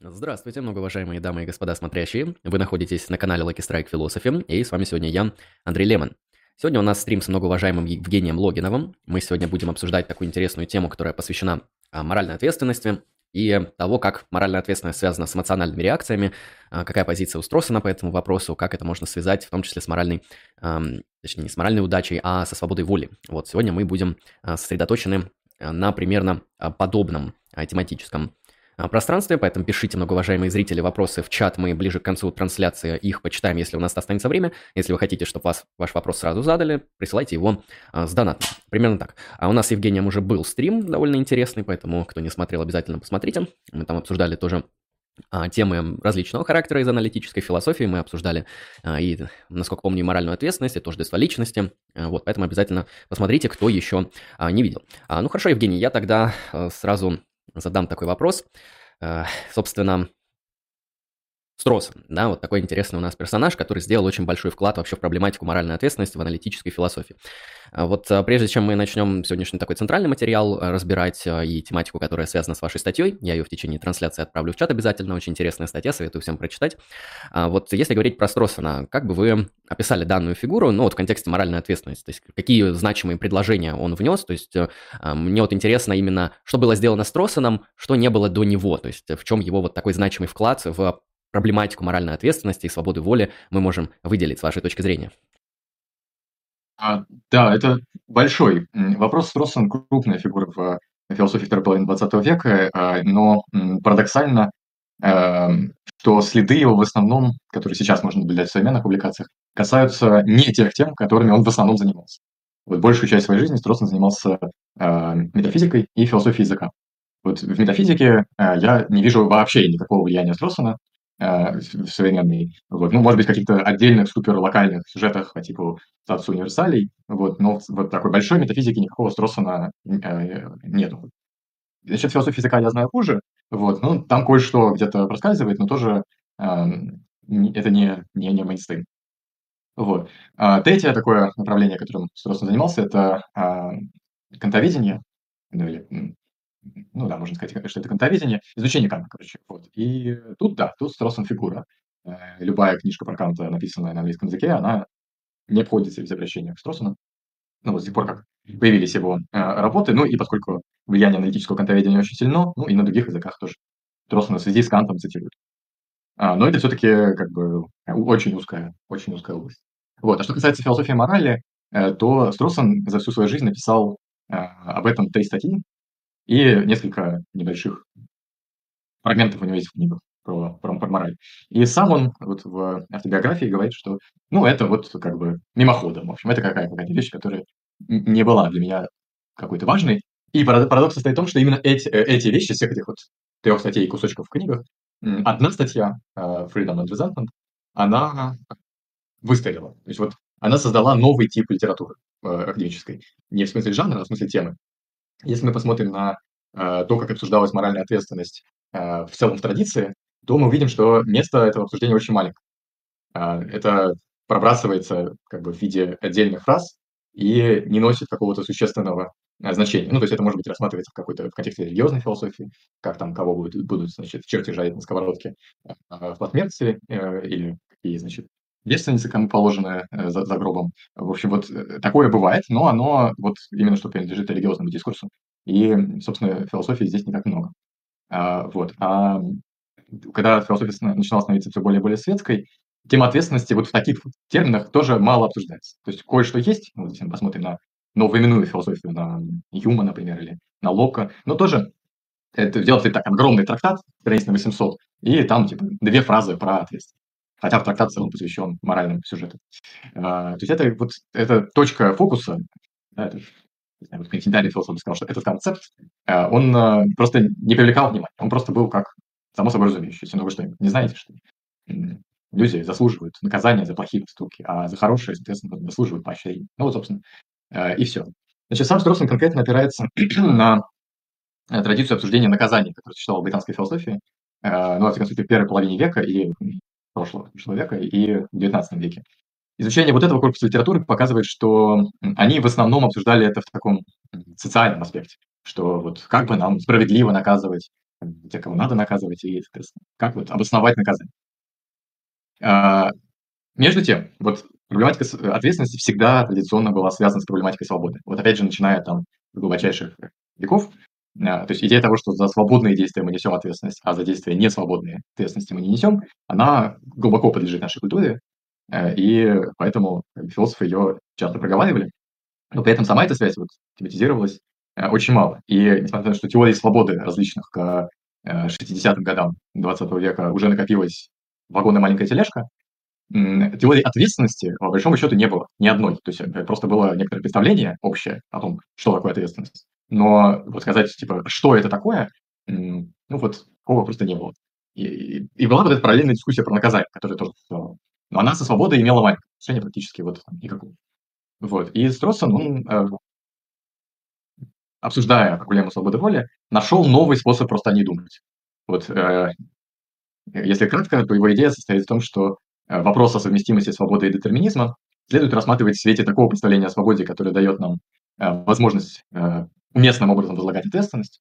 Здравствуйте, многоуважаемые дамы и господа смотрящие. Вы находитесь на канале Lucky Strike Philosophy, и с вами сегодня я, Андрей Лемон. Сегодня у нас стрим с многоуважаемым Евгением Логиновым. Мы сегодня будем обсуждать такую интересную тему, которая посвящена а, моральной ответственности и того, как моральная ответственность связана с эмоциональными реакциями, а, какая позиция у Строссена по этому вопросу, как это можно связать, в том числе с моральной, точнее, не с моральной удачей, а со свободой воли. Вот, сегодня мы будем а, сосредоточены на примерно подобном тематическом пространстве, поэтому пишите, многоуважаемые зрители, вопросы в чат, мы ближе к концу трансляции их почитаем, если у нас останется время. Если вы хотите, чтобы вас ваш вопрос сразу задали, присылайте его а, с донатом. Примерно так. А у нас с Евгением уже был стрим довольно интересный, поэтому, кто не смотрел, обязательно посмотрите. Мы там обсуждали тоже а, темы различного характера из аналитической философии. Мы обсуждали а, и, насколько помню, моральную ответственность, и тоже личности. Вот, поэтому обязательно посмотрите, кто еще не видел. Ну хорошо, Евгений, я тогда сразу задам такой вопрос. Э, собственно, Строссон, да, вот такой интересный у нас персонаж, который сделал очень большой вклад вообще в проблематику моральной ответственности в аналитической философии. А вот а, прежде чем мы начнем сегодняшний такой центральный материал а, разбирать и тематику, которая связана с вашей статьей, я ее в течение трансляции отправлю в чат обязательно, очень интересная статья, советую всем прочитать. Вот если говорить про Строссона, как бы вы описали данную фигуру, ну вот в контексте моральной ответственности, то есть какие значимые предложения он внес, то есть мне вот интересно именно, что было сделано Строссоном, что не было до него, то есть в чем его вот такой значимый вклад в проблематику моральной ответственности и свободы воли мы можем выделить с вашей точки зрения? А, да, это большой вопрос. Строссен – крупная фигура в философии второй половины 20 века, а, но парадоксально, эм, что следы его в основном, которые сейчас можно наблюдать в современных публикациях, касаются не тех тем, которыми он в основном занимался. Вот большую часть своей жизни Строссен занимался э, метафизикой и философией языка. Вот в метафизике э, я не вижу вообще никакого влияния Строссена, э, современный. Вот. Ну, может быть, каких-то отдельных суперлокальных сюжетах по типу статуса универсалей, вот, но вот такой большой метафизики никакого Строссона э, нету. Насчет философии языка я знаю хуже, вот, ну, там кое-что где-то проскальзывает, но тоже э, это не, не, не мейнстрим. Вот. А, третье такое направление, которым Строссон занимался, это а, кантоведение, ну, или ну да, можно сказать, что это кантоведение, изучение Канта, короче. Вот. И тут, да, тут Строссен фигура. Э, любая книжка про Канта, написанная на английском языке, она не обходится без обращения к Строссену. Ну, вот с тех пор, как появились его э, работы, ну и поскольку влияние аналитического кантоведения очень сильно, ну и на других языках тоже. Строссена в связи с Кантом цитируют. А, но это все-таки как бы очень узкая, очень узкая область. Вот. А что касается философии морали, э, то Строссен за всю свою жизнь написал об этом три статьи, и несколько небольших фрагментов у него есть в книгах про, про, про мораль. И сам он вот в автобиографии говорит, что, ну, это вот как бы мимоходом, в общем, это какая-то какая вещь, которая не была для меня какой-то важной. И парадокс состоит в том, что именно эти, э, эти вещи, всех этих вот трех статей и кусочков в книгах, одна статья э, Freedom and Resentment, она выстрелила. То есть вот она создала новый тип литературы э, академической. Не в смысле жанра, а в смысле темы. Если мы посмотрим на э, то, как обсуждалась моральная ответственность э, в целом в традиции, то мы увидим, что место этого обсуждения очень маленькое. Э, это пробрасывается как бы в виде отдельных фраз и не носит какого-то существенного значения. Ну, то есть это может быть рассматривается в какой-то в контексте религиозной философии, как там кого будут, будут значит, черти жарить на сковородке в платмерце э, или какие, значит, девственницы, кому положено э, за, за гробом. В общем, вот э, такое бывает, но оно вот именно что принадлежит религиозному дискурсу. И, собственно, философии здесь не так много. А, вот. А когда философия начинала становиться все более и более светской, тема ответственности вот в таких терминах тоже мало обсуждается. То есть кое-что есть, ну, если мы посмотрим на новоименную философию, на Юма, например, или на Лока, но тоже это делается так, огромный трактат, страниц на 800, и там типа две фразы про ответственность хотя в трактат он посвящен моральным сюжетам. А, то есть это вот эта точка фокуса, да, это, вот континентальный философ сказал, что этот концепт, а, он а, просто не привлекал внимания, он просто был как само собой разумеющийся. Ну вы что, не знаете, что люди заслуживают наказания за плохие поступки, а за хорошие, соответственно, заслуживают поощрения. Ну вот, собственно, и все. Значит, сам Строссен конкретно опирается на традицию обсуждения наказаний, которую существовала в британской философии, ну, во всяком случае, в первой половине века и прошлого человека и в XIX веке. Изучение вот этого корпуса литературы показывает, что они в основном обсуждали это в таком социальном аспекте, что вот как бы нам справедливо наказывать те, кого надо наказывать, и, соответственно, как вот обосновать наказание. А, между тем, вот проблематика ответственности всегда традиционно была связана с проблематикой свободы. Вот опять же, начиная там с глубочайших веков, то есть идея того, что за свободные действия мы несем ответственность, а за действия несвободные ответственности мы не несем, она глубоко подлежит нашей культуре, э, и поэтому философы ее часто проговаривали. Но при этом сама эта связь вот тематизировалась э, очень мало. И несмотря на то, что теории свободы различных к 60-м э, годам 20 века уже накопилась вагонная маленькая тележка, теории ответственности, по большому счету, не было ни одной. То есть просто было некоторое представление общее о том, что такое ответственность. Но вот сказать, типа, что это такое, ну вот такого просто не было. И, и была вот эта параллельная дискуссия про наказание, которая тоже Но она со свободой имела маленькое отношение практически вот там, никакого. Вот. И Строссон, он, э, обсуждая проблему свободы воли, нашел новый способ просто о ней думать. Вот, э, если кратко, то его идея состоит в том, что э, вопрос о совместимости свободы и детерминизма следует рассматривать в свете такого представления о свободе, которое дает нам э, возможность э, уместным образом возлагать ответственность,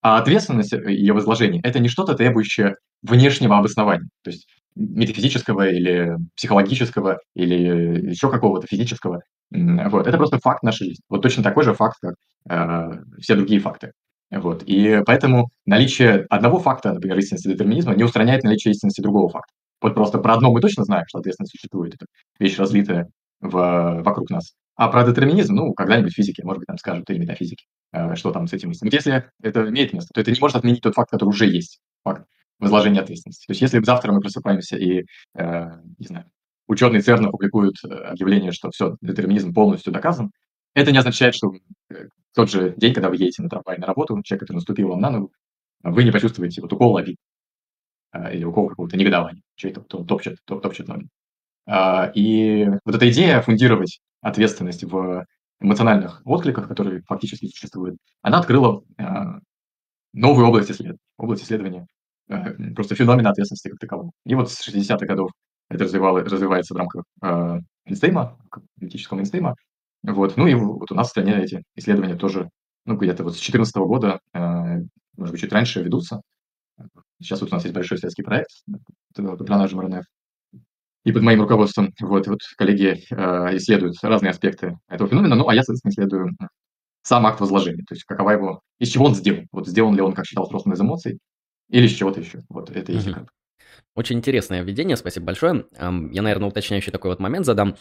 а ответственность и ее возложение – это не что-то требующее внешнего обоснования, то есть метафизического или психологического или еще какого-то физического. Вот. Это просто факт нашей жизни. Вот точно такой же факт, как э, все другие факты. Вот. И поэтому наличие одного факта, например, истинности детерминизма, не устраняет наличие истинности другого факта. Вот просто про одно мы точно знаем, что ответственность существует. Это вещь разлитая в, вокруг нас. А про детерминизм, ну, когда-нибудь физики, может быть, нам скажут, или метафизики, э, что там с этим есть. Но если это имеет место, то это не может отменить тот факт, который уже есть, факт возложения ответственности. То есть если завтра мы просыпаемся и, э, не знаю, ученые ЦЕРНа публикуют э, объявление, что все, детерминизм полностью доказан, это не означает, что в тот же день, когда вы едете на трамвай на работу, человек, который наступил вам на ногу, вы не почувствуете вот укол обид или укол какого-то негодования, чей-то топчет, топчет ноги. А, и вот эта идея фундировать ответственность в эмоциональных откликах, которые фактически существуют, она открыла а, новую область исследования, область исследования а, просто феномена ответственности как такового. И вот с 60-х годов это развивается в рамках э, Эйнстейма, политического Эйнстейма. Вот. Ну и вот у нас в стране эти исследования тоже, ну, где-то вот с 2014 года, э, может быть, чуть раньше ведутся. Сейчас вот у нас есть большой советский проект, патронаж МРНФ, и под моим руководством вот, вот коллеги э, исследуют разные аспекты этого феномена, ну, а я, соответственно, исследую сам акт возложения, то есть какова его, из чего он сделан, вот сделан ли он, как считал, просто из эмоций, или из чего-то еще, вот это и. Очень интересное введение, спасибо большое. Я, наверное, уточняющий такой вот момент задам.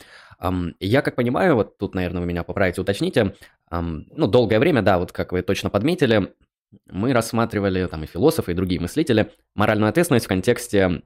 Я как понимаю, вот тут, наверное, вы меня поправите, уточните. Ну, долгое время, да, вот как вы точно подметили, мы рассматривали, там и философы, и другие мыслители, моральную ответственность в контексте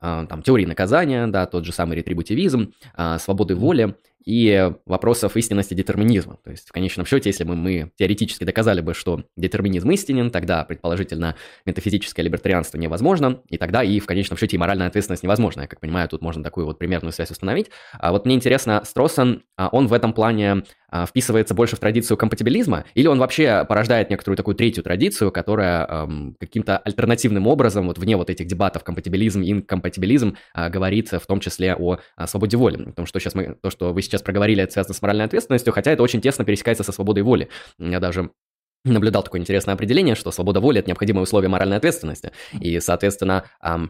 там, теории наказания, да, тот же самый ретрибутивизм, а, свободы воли и вопросов истинности детерминизма. То есть, в конечном счете, если бы мы теоретически доказали бы, что детерминизм истинен, тогда, предположительно, метафизическое либертарианство невозможно, и тогда и, в конечном счете, и моральная ответственность невозможна. Я как понимаю, тут можно такую вот примерную связь установить. А вот мне интересно, Строссон, а он в этом плане а, вписывается больше в традицию компатибилизма, или он вообще порождает некоторую такую третью традицию, которая эм, каким-то альтернативным образом, вот вне вот этих дебатов компатибилизм, инкомпатибилизм, э, говорит в том числе о, о свободе воли. Потому что сейчас мы, то, что вы сейчас проговорили, это связано с моральной ответственностью, хотя это очень тесно пересекается со свободой воли. Я даже наблюдал такое интересное определение, что свобода воли – это необходимое условие моральной ответственности. И, соответственно, меня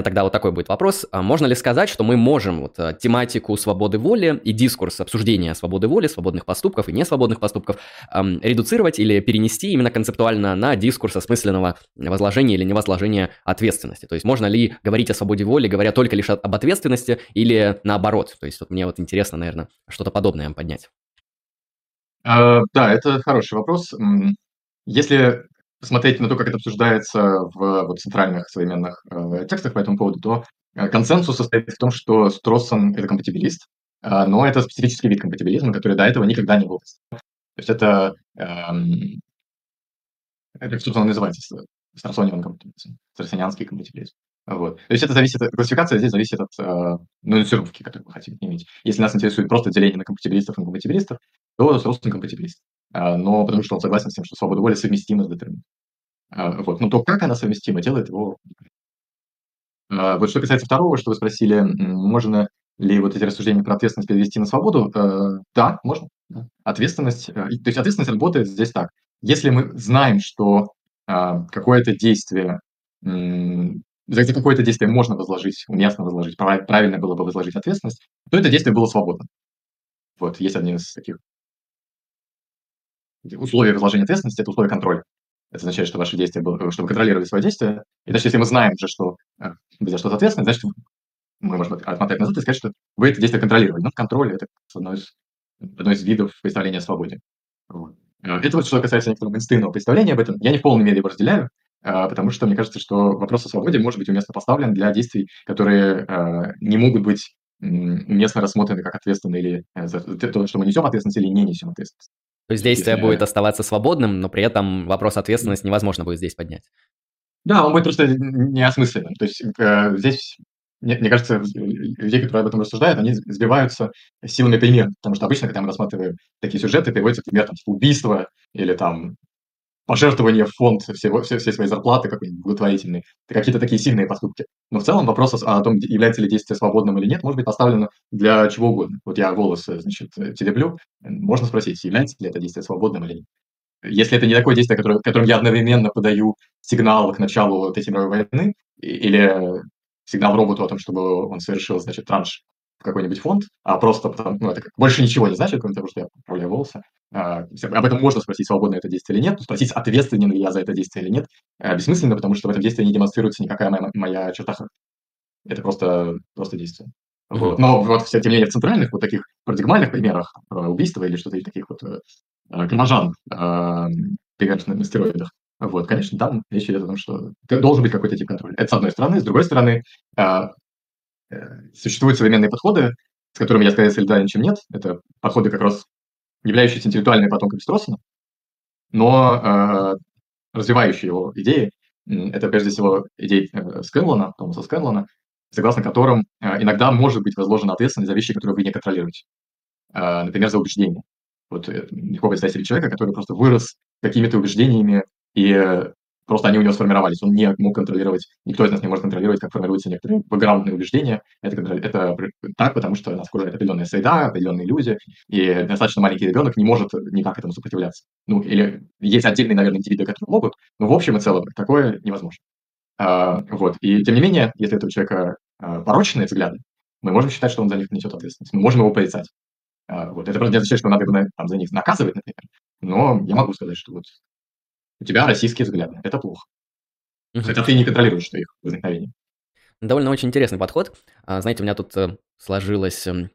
тогда вот такой будет вопрос. А можно ли сказать, что мы можем вот э, тематику свободы воли и дискурс обсуждения свободы воли, свободных поступков и несвободных поступков эм, редуцировать или перенести именно концептуально на дискурс осмысленного возложения или невозложения ответственности? То есть можно ли говорить о свободе воли, говоря только лишь об ответственности или наоборот? То есть вот мне вот интересно, наверное, что-то подобное поднять. Uh, да, это хороший вопрос. Если посмотреть на то, как это обсуждается в вот, центральных современных э, текстах по этому поводу, то э, консенсус состоит в том, что Строссон – это компатибилист, э, но это специфический вид компатибилизма, который до этого никогда не был. То есть это, эм, это он называется, Строссониан компатибилизм, строссонианский компатибилизм. Вот. То есть это зависит, классификация здесь зависит от э, нуансировки, которую вы хотите иметь. Если нас интересует просто деление на компатибилистов и некомпатибилистов, то Строссон компатибилист. А, но потому что он согласен с тем, что свобода воли совместима с детерминизмом. А, вот. Но то, как она совместима, делает его... А, вот что касается второго, что вы спросили, можно ли вот эти рассуждения про ответственность перевести на свободу? Да, можно. Ответственность, то есть ответственность работает здесь так. Если мы знаем, что какое-то действие, за какое-то действие можно возложить, уместно возложить, правильно было бы возложить ответственность, то это действие было свободно. Вот, есть один из таких условий возложения ответственности – это условие контроля. Это означает, что ваши действия, было, чтобы контролировали свои действия. И значит, если мы знаем же, что э, вы за что-то ответственны, значит, мы можем отмотать назад и сказать, что вы это действие контролировали. Но контроль – это одно из, одно из видов представления о свободе. Вот. Э, это вот что касается некоторого инстинктивного представления об этом. Я не в полной мере его разделяю, э, потому что мне кажется, что вопрос о свободе может быть уместно поставлен для действий, которые не могут быть уместно рассмотрены как ответственные или то, что мы несем ответственность или не несем ответственность. То есть действие будет оставаться свободным, но при этом вопрос ответственности невозможно будет здесь поднять. Да, он будет просто неосмысленным. То есть э, здесь, мне, мне кажется, люди, которые об этом рассуждают, они сбиваются силами пример. Потому что обычно, когда мы рассматриваем такие сюжеты, приводится пример там, убийства или там пожертвование в фонд всего, все, все своей зарплаты какой-нибудь благотворительный, какие-то такие сильные поступки. Но в целом вопрос о том, является ли действие свободным или нет, может быть поставлено для чего угодно. Вот я волосы, значит, телеплю, можно спросить, является ли это действие свободным или нет. Если это не такое действие, которое, которым я одновременно подаю сигнал к началу Третьей мировой войны или сигнал роботу о том, чтобы он совершил, значит, транш в какой-нибудь фонд, а просто потому, ну, это больше ничего не значит, кроме того, что я управляю волосы. А, об этом можно спросить, свободно это действие или нет, спросить, ответственен ли я за это действие или нет, а, бессмысленно, потому что в этом действии не демонстрируется никакая моя, моя черта. Это просто, просто действие. Вот. Но вот, тем не менее, в центральных вот таких парадигмальных примерах убийства или что-то из таких вот э, кромажан, э, приверженных на стероидах, вот, конечно, там речь идет о том, что должен быть какой-то тип контроля. Это с одной стороны. С другой стороны, э, существуют современные подходы, с которыми я скорее солидарен, чем нет. Это подходы как раз являющиеся интеллектуальными потомками Строссена, но э, развивающие его идеи. Это прежде всего идеи э, Скэнлона, Томаса Скэнлона, согласно которым э, иногда может быть возложена ответственность за вещи, которые вы не контролируете. Э, например, за убеждения. Вот э, легко представить себе человека, который просто вырос какими-то убеждениями и Просто они у него сформировались. Он не мог контролировать, никто из нас не может контролировать, как формируются некоторые бэкграундные убеждения. Это, это так, потому что нас окружает определенная среда, определенные люди, и достаточно маленький ребенок не может никак этому сопротивляться. Ну, или есть отдельные, наверное, индивиды, которые могут, но в общем и целом такое невозможно. А, вот. И тем не менее, если у человека а, порочные взгляды, мы можем считать, что он за них несет ответственность. Мы можем его порицать. А, вот. Это просто не означает, что надо его там, за них наказывать, например. Но я могу сказать, что вот у тебя российские взгляды. Это плохо. Угу. Хотя ты не контролируешь что их возникновение. Довольно очень интересный подход. А, знаете, у меня тут э, сложилась эм,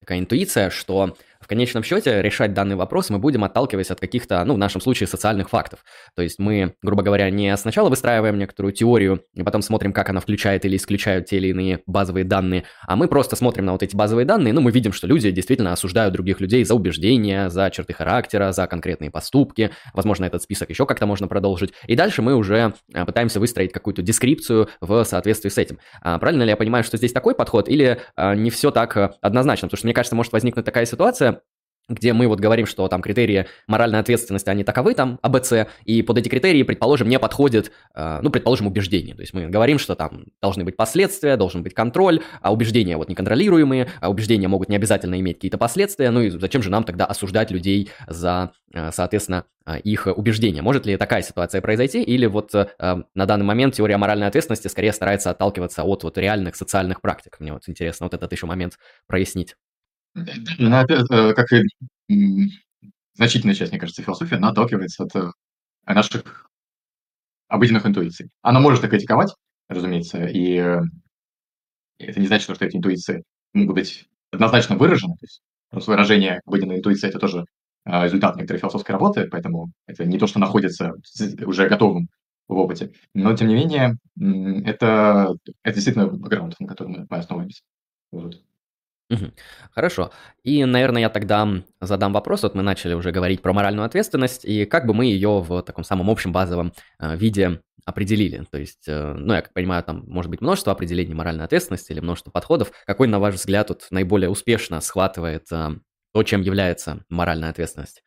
такая интуиция, что в конечном счете решать данный вопрос мы будем отталкиваясь от каких-то, ну, в нашем случае, социальных фактов. То есть мы, грубо говоря, не сначала выстраиваем некоторую теорию, и потом смотрим, как она включает или исключает те или иные базовые данные, а мы просто смотрим на вот эти базовые данные, ну, мы видим, что люди действительно осуждают других людей за убеждения, за черты характера, за конкретные поступки, возможно, этот список еще как-то можно продолжить, и дальше мы уже а, пытаемся выстроить какую-то дескрипцию в соответствии с этим. А правильно ли я понимаю, что здесь такой подход, или а, не все так однозначно? Потому что, мне кажется, может возникнуть такая ситуация, где мы вот говорим, что там критерии моральной ответственности, они таковы, там, АБЦ, и под эти критерии, предположим, не подходит, э, ну, предположим, убеждение. То есть мы говорим, что там должны быть последствия, должен быть контроль, а убеждения вот неконтролируемые, а убеждения могут не обязательно иметь какие-то последствия, ну и зачем же нам тогда осуждать людей за, э, соответственно, э, их убеждения? Может ли такая ситуация произойти, или вот на данный момент теория моральной ответственности скорее старается отталкиваться от вот реальных социальных практик? Мне вот интересно вот этот еще момент прояснить. Она э, как и значительная часть, мне кажется, философии, она отталкивается от э, наших обыденных интуиций. Она может их критиковать, разумеется, и э, это не значит, что эти интуиции могут быть однозначно выражены. То есть просто выражение обыденной интуиции – это тоже результат некоторой философской работы, поэтому это не то, что находится уже готовым в опыте. Но, тем не менее, это, это действительно бэкграунд, на котором мы основываемся. Вот. Хорошо. И, наверное, я тогда задам вопрос. Вот мы начали уже говорить про моральную ответственность, и как бы мы ее в таком самом общем базовом э, виде определили? То есть, э, ну, я как понимаю, там может быть множество определений моральной ответственности или множество подходов. Какой, на ваш взгляд, вот наиболее успешно схватывает э, то, чем является моральная ответственность?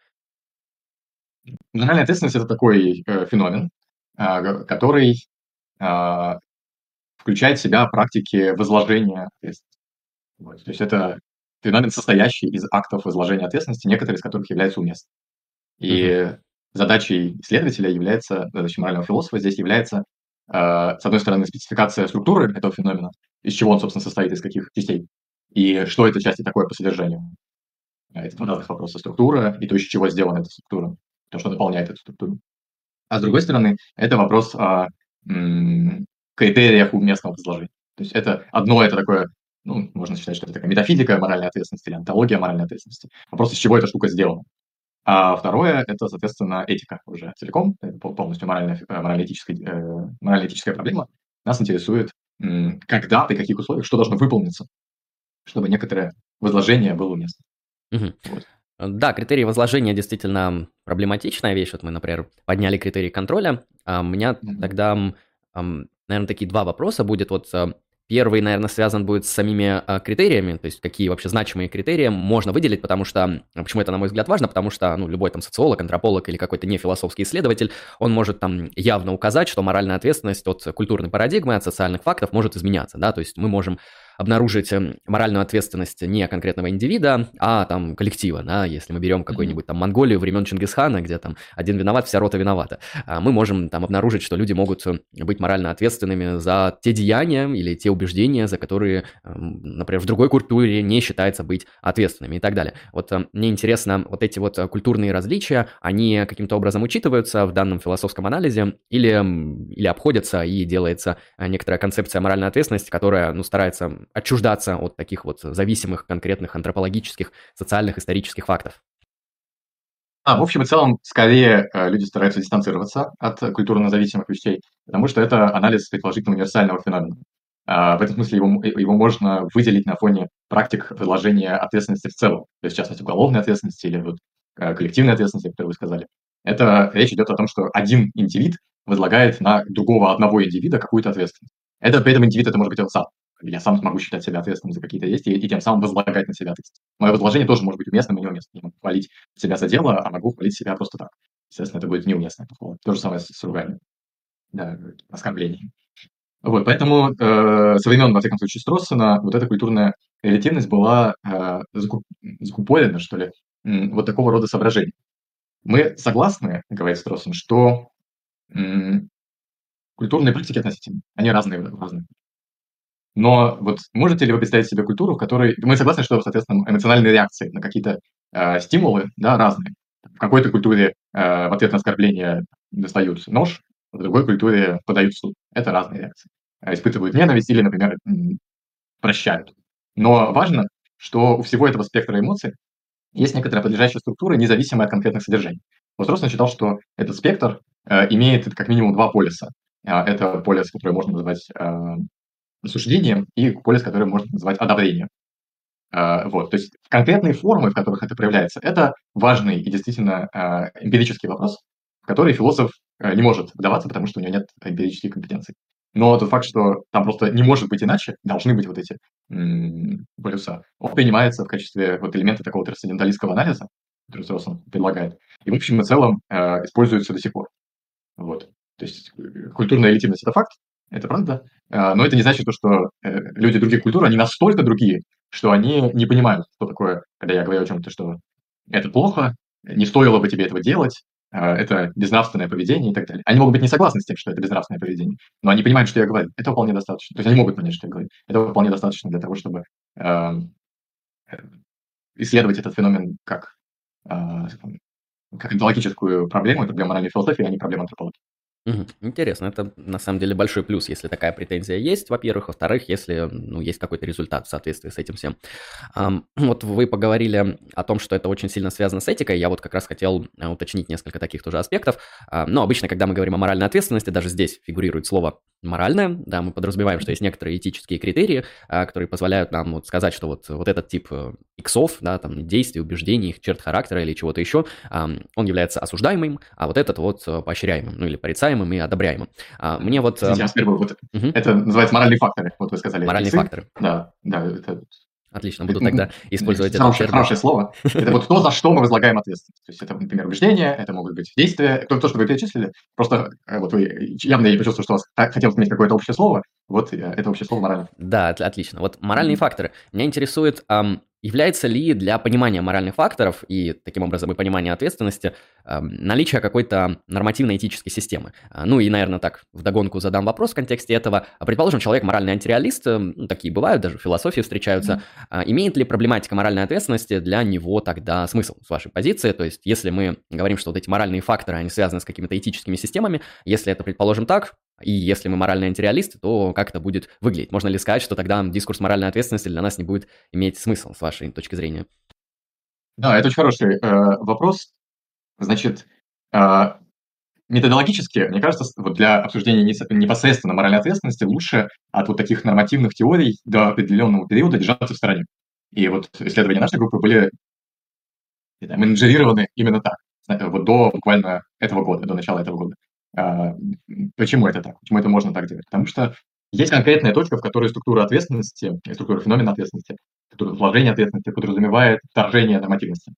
Моральная ответственность– это такой э, феномен, э, который э, включает в себя практики возложения ответственности. Вот. То есть это феномен, состоящий из актов возложения ответственности, некоторые из которых являются уместными. И mm-hmm. задачей исследователя является, задачей морального философа здесь является, э, с одной стороны, спецификация структуры этого феномена, из чего он, собственно, состоит, из каких частей, и что это части такое по содержанию. А, это два разных вопроса. Структура и то, из чего сделана эта структура, то, что дополняет эту структуру. А с другой стороны, это вопрос о м, критериях уместного возложения. То есть это одно, это такое, ну, можно считать, что это такая метафизика моральной ответственности или антология моральной ответственности. Вопрос, из чего эта штука сделана. А второе – это, соответственно, этика уже целиком, это полностью морально, э, морально-этическая, э, морально-этическая проблема. Нас интересует, когда, при каких условиях, что должно выполниться, чтобы некоторое возложение было уместно. Угу. Вот. Да, критерии возложения действительно проблематичная вещь. Вот мы, например, подняли критерии контроля. А у меня mm-hmm. тогда, наверное, такие два вопроса будет. Вот э, Первый, наверное, связан будет с самими э, критериями, то есть какие вообще значимые критерии можно выделить, потому что, почему это, на мой взгляд, важно, потому что, ну, любой там социолог, антрополог или какой-то нефилософский исследователь, он может там явно указать, что моральная ответственность от культурной парадигмы, от социальных фактов может изменяться, да, то есть мы можем обнаружить эм, моральную ответственность не конкретного индивида, а там коллектива, да, если мы берем какую-нибудь там Монголию времен Чингисхана, где там один виноват, вся рота виновата, а мы можем там обнаружить, что люди могут э, быть морально ответственными за те деяния или те убеждения, за которые, эм, например, в другой культуре не считается быть ответственными и так далее. Вот э, мне интересно, вот эти вот культурные различия, они каким-то образом учитываются в данном философском анализе или, или обходятся и делается э, некоторая концепция моральной ответственности, которая, ну, старается отчуждаться от таких вот зависимых конкретных антропологических, социальных, исторических фактов? А, в общем и целом, скорее э, люди стараются дистанцироваться от культурно зависимых вещей, потому что это анализ предположительно универсального феномена. А, в этом смысле его, его можно выделить на фоне практик предложения ответственности в целом, то есть, в частности, уголовной ответственности или вот, э, коллективной ответственности, которую вы сказали. Это речь идет о том, что один индивид возлагает на другого одного индивида какую-то ответственность. Это при этом индивид, это может быть он сам я сам могу считать себя ответственным за какие-то действия и, и тем самым возлагать на себя ответственность. Мое возложение тоже может быть уместным и неуместным. Я могу хвалить себя за дело, а могу хвалить себя просто так. Естественно, это будет неуместно. То же самое с, с руганием. Да, оскорблением. Вот, поэтому э, со времен, во всяком случае, Строссена вот эта культурная релятивность была э, закупорена, что ли, э, вот такого рода соображений. Мы согласны, говорит Строссен, что э, культурные практики относительно, они разные, разные. Но вот можете ли вы представить себе культуру, в которой... Мы согласны, что, соответственно, эмоциональные реакции на какие-то э, стимулы да, разные. В какой-то культуре э, в ответ на оскорбление достают нож, в другой культуре подают суд. Это разные реакции. Э, испытывают ненависть или, например, прощают. Но важно, что у всего этого спектра эмоций есть некоторая подлежащая структура, независимая от конкретных содержаний. Вот Роснер считал, что этот спектр э, имеет как минимум два полюса. Э, это полюс, который можно назвать э, осуждением и полис, который можно назвать одобрением. А, вот, то есть конкретные формы, в которых это проявляется, это важный и действительно а, эмпирический вопрос, в который философ а, не может вдаваться, потому что у него нет эмпирических компетенций. Но тот факт, что там просто не может быть иначе, должны быть вот эти полюса, он принимается в качестве вот элемента такого трансценденталистского анализа, который Соросон предлагает, и в общем и целом э, используется до сих пор. Вот. То есть э, культурная элитивность – это факт, это правда. А, но это не значит, что э, люди других культур, они настолько другие, что они не понимают, что такое, когда я говорю о чем-то, что это плохо, не стоило бы тебе этого делать, а, это безнравственное поведение и так далее. Они могут быть не согласны с тем, что это безнравственное поведение, но они понимают, что я говорю. Это вполне достаточно. То есть они могут понять, что я говорю. Это вполне достаточно для того, чтобы э, исследовать этот феномен как, как онтологическую проблему, проблему моральной философии, а не проблему антропологии. Интересно, это на самом деле большой плюс, если такая претензия есть, во-первых. Во-вторых, если ну, есть какой-то результат в соответствии с этим всем. Ам, вот вы поговорили о том, что это очень сильно связано с этикой. Я вот как раз хотел э, уточнить несколько таких тоже аспектов. А, но обычно, когда мы говорим о моральной ответственности, даже здесь фигурирует слово моральное. Да, мы подразумеваем, что есть некоторые этические критерии, а, которые позволяют нам вот сказать, что вот, вот этот тип э, иксов, да, там, действий, убеждений, их черт характера или чего-то еще, он является осуждаемым, а вот этот вот э, поощряемым, ну или порицаемым и одобряемым. А, мне вот... Извините, я первый, вот угу. Это называется моральные факторы, вот вы сказали. Моральные факторы. Да, да, это Отлично, буду тогда использовать это. Хорошее, хорошее слово. Это вот то, за что мы возлагаем ответственность. То есть это, например, убеждения, это могут быть действия. То, то что вы перечислили, просто э, вот вы явно я почувствовал, что у вас хотелось иметь какое-то общее слово, Вот это вообще слово моральный. Да, отлично. Вот моральные факторы. Меня интересует, Является ли для понимания моральных факторов и таким образом и понимания ответственности э, наличие какой-то нормативно-этической системы? А, ну и, наверное, так вдогонку задам вопрос в контексте этого. А, предположим, человек моральный антиреалист, э, ну, такие бывают, даже в философии встречаются. Mm-hmm. Имеет ли проблематика моральной ответственности для него тогда смысл с вашей позиции? То есть, если мы говорим, что вот эти моральные факторы, они связаны с какими-то этическими системами, если это, предположим, так, и если мы моральные антиреалисты, то как это будет выглядеть? Можно ли сказать, что тогда дискурс моральной ответственности для нас не будет иметь смысл с вашей точки зрения? Да, это очень хороший э, вопрос. Значит, э, методологически, мне кажется, вот для обсуждения непосредственно моральной ответственности лучше от вот таких нормативных теорий до определенного периода держаться в стороне. И вот исследования нашей группы были менеджерированы именно так, вот до буквально этого года, до начала этого года. А, почему это так? Почему это можно так делать? Потому что есть конкретная точка, в которой структура ответственности, структура феномена ответственности, структура сложения ответственности подразумевает вторжение нормативности.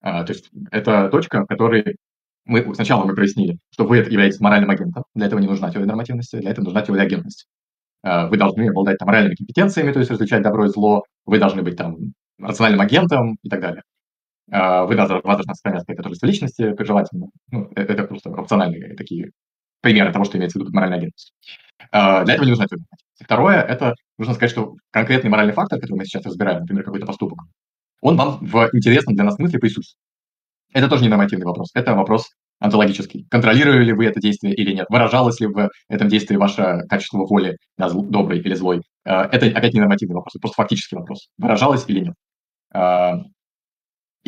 А, то есть это точка, в которой мы сначала мы прояснили, что вы являетесь моральным агентом, для этого не нужна теория нормативности, для этого нужна теория агентности. А, вы должны обладать там, моральными компетенциями, то есть различать добро и зло, вы должны быть там рациональным агентом и так далее. А, вы должна сохранять какая-то торжество личности, желательно. Ну, э, это просто опциональные такие примеры того, что имеется в виду моральная агентность. А, для этого не нужна теория Второе, это нужно сказать, что конкретный моральный фактор, который мы сейчас разбираем, например, какой-то поступок, он вам в интересном для нас смысле присутствует. Это тоже не нормативный вопрос, это вопрос онтологический. Контролировали ли вы это действие или нет? Выражалось ли в этом действии ваше качество воли, да, зл, добрый или злой? А, это опять не нормативный вопрос, это просто фактический вопрос. Выражалось или нет?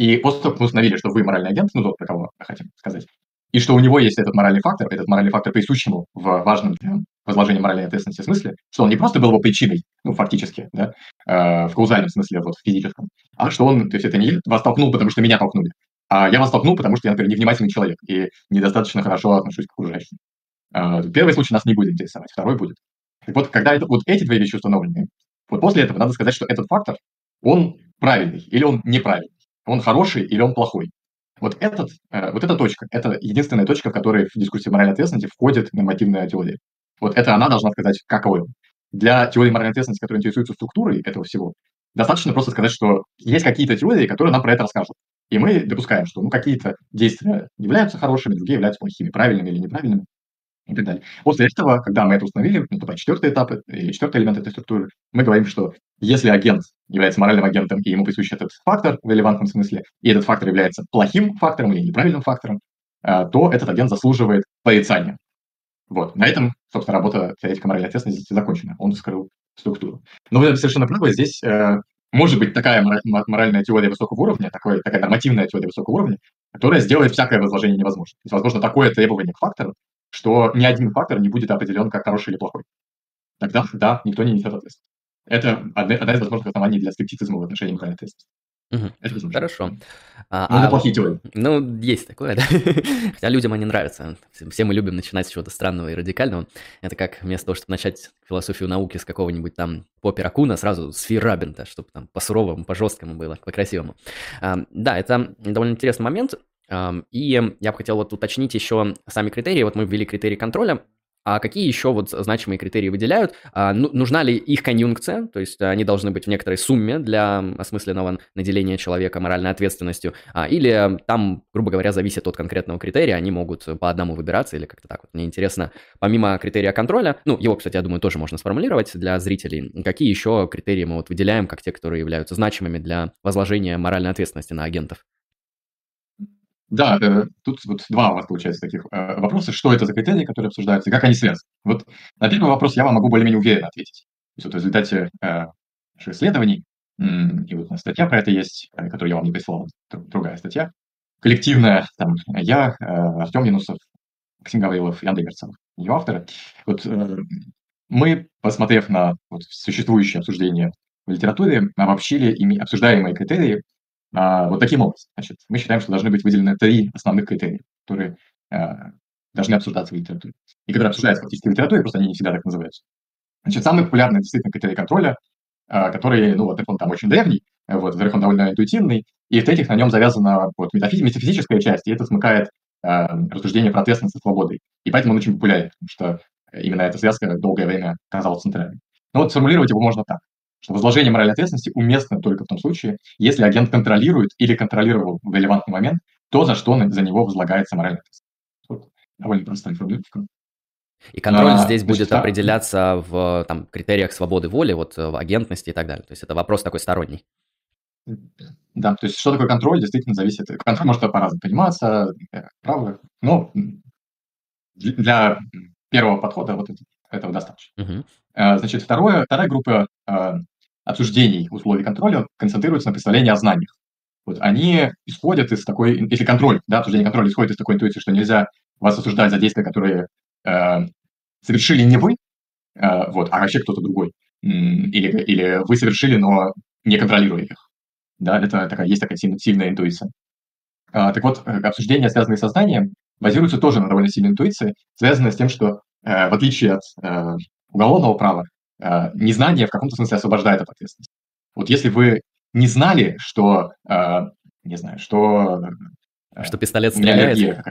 И после того, как мы установили, что вы моральный агент, ну, тот, про кого мы хотим сказать, и что у него есть этот моральный фактор, этот моральный фактор присущ ему в важном для возложения моральной ответственности смысле, что он не просто был его причиной, ну, фактически, да, э, в каузальном смысле, вот, в физическом, а что он, то есть это не вас толкнул, потому что меня толкнули, а я вас толкнул, потому что я, например, невнимательный человек и недостаточно хорошо отношусь к окружающим. Э, первый случай нас не будет интересовать, второй будет. Так вот, когда это, вот эти две вещи установлены, вот после этого надо сказать, что этот фактор, он правильный или он неправильный он хороший или он плохой. Вот, этот, э, вот эта точка, это единственная точка, в которой в дискуссии моральной ответственности входит нормативная теория. Вот это она должна сказать, какой он. Для теории моральной ответственности, которая интересуется структурой этого всего, достаточно просто сказать, что есть какие-то теории, которые нам про это расскажут. И мы допускаем, что ну, какие-то действия являются хорошими, другие являются плохими, правильными или неправильными и так далее. После этого, когда мы это установили, ну, потом четвертый этап или четвертый элемент этой структуры, мы говорим, что если агент является моральным агентом, и ему присущ этот фактор в релевантном смысле, и этот фактор является плохим фактором или неправильным фактором, э, то этот агент заслуживает порицания. Вот. На этом, собственно, работа теоретика моральной ответственности закончена. Он вскрыл структуру. Но вы совершенно правы, здесь э, может быть такая моральная теория высокого уровня, такой, такая нормативная теория высокого уровня, которая сделает всякое возложение невозможным. То есть, возможно, такое требование к фактору, что ни один фактор не будет определен как хороший или плохой. Тогда, да, никто не несет ответственность. Это одна, одна из возможных оснований для скептицизма в отношении моральной ответственности. Угу. Это возможно. Хорошо. А, ну, это а, плохие теории. Ну, есть такое, да. Хотя людям они нравятся. Все мы любим начинать с чего-то странного и радикального. Это как вместо того, чтобы начать философию науки с какого-нибудь там Поппера Куна, сразу с Фейрабента, чтобы там по-суровому, по-жесткому было, по-красивому. А, да, это довольно интересный момент. И я бы хотел вот уточнить еще сами критерии. Вот мы ввели критерии контроля. А какие еще вот значимые критерии выделяют? А, ну, нужна ли их конъюнкция? То есть они должны быть в некоторой сумме для осмысленного наделения человека моральной ответственностью? А, или там, грубо говоря, зависит от конкретного критерия, они могут по одному выбираться или как-то так вот. Мне интересно, помимо критерия контроля, ну, его, кстати, я думаю, тоже можно сформулировать для зрителей, какие еще критерии мы вот выделяем, как те, которые являются значимыми для возложения моральной ответственности на агентов? Да, э, тут вот два у вас получается таких э, вопроса. Что это за критерии, которые обсуждаются, и как они связаны? Вот на первый вопрос я вам могу более-менее уверенно ответить. То есть вот в результате э, наших исследований, и вот у нас статья про это есть, э, которую я вам не прислал, другая статья, коллективная, там, я, э, Артем Янусов, Максим Гаврилов и Андрей Мерцанов, ее авторы. Вот э, мы, посмотрев на вот, существующие обсуждения в литературе, обобщили ими обсуждаемые критерии вот таким образом. Значит, мы считаем, что должны быть выделены три основных критерия, которые а, должны обсуждаться в литературе. И которые обсуждаются фактически в литературе, просто они не всегда так называются. Значит, самый популярный действительно критерий контроля, а, который, ну, вот он там очень древний, вот, во-вторых, он довольно интуитивный, и в-третьих, на нем завязана вот метафиз- метафизическая часть, и это смыкает а, рассуждение про ответственность и свободы. И поэтому он очень популярен, потому что именно эта связка долгое время казалась центральной. Но вот сформулировать его можно так, что возложение моральной ответственности уместно только в том случае, если агент контролирует или контролировал в релевантный момент то, за что за него возлагается моральная ответственность. Вот довольно простая формулировка. И контроль а, здесь будет значит, определяться в там, критериях свободы воли, вот в агентности и так далее. То есть это вопрос такой сторонний. Да, то есть что такое контроль, действительно зависит. Контроль может по-разному пониматься, э, правда, но для первого подхода вот этого достаточно. Угу. Значит, второе, вторая группа э, обсуждений условий контроля концентрируется на представлении о знаниях. Вот они исходят из такой, если контроль, да, обсуждение контроля исходит из такой интуиции, что нельзя вас осуждать за действия, которые э, совершили не вы, э, вот, а вообще кто-то другой. Или, или вы совершили, но не контролируя их. Да, это такая, есть такая сильная, сильная интуиция. А, так вот, обсуждения, связанные со знанием, базируются тоже на довольно сильной интуиции, связанной с тем, что в отличие от э, уголовного права, э, незнание в каком-то смысле освобождает от ответственности. Вот если вы не знали, что, э, не знаю, что... Э, что пистолет стреляет?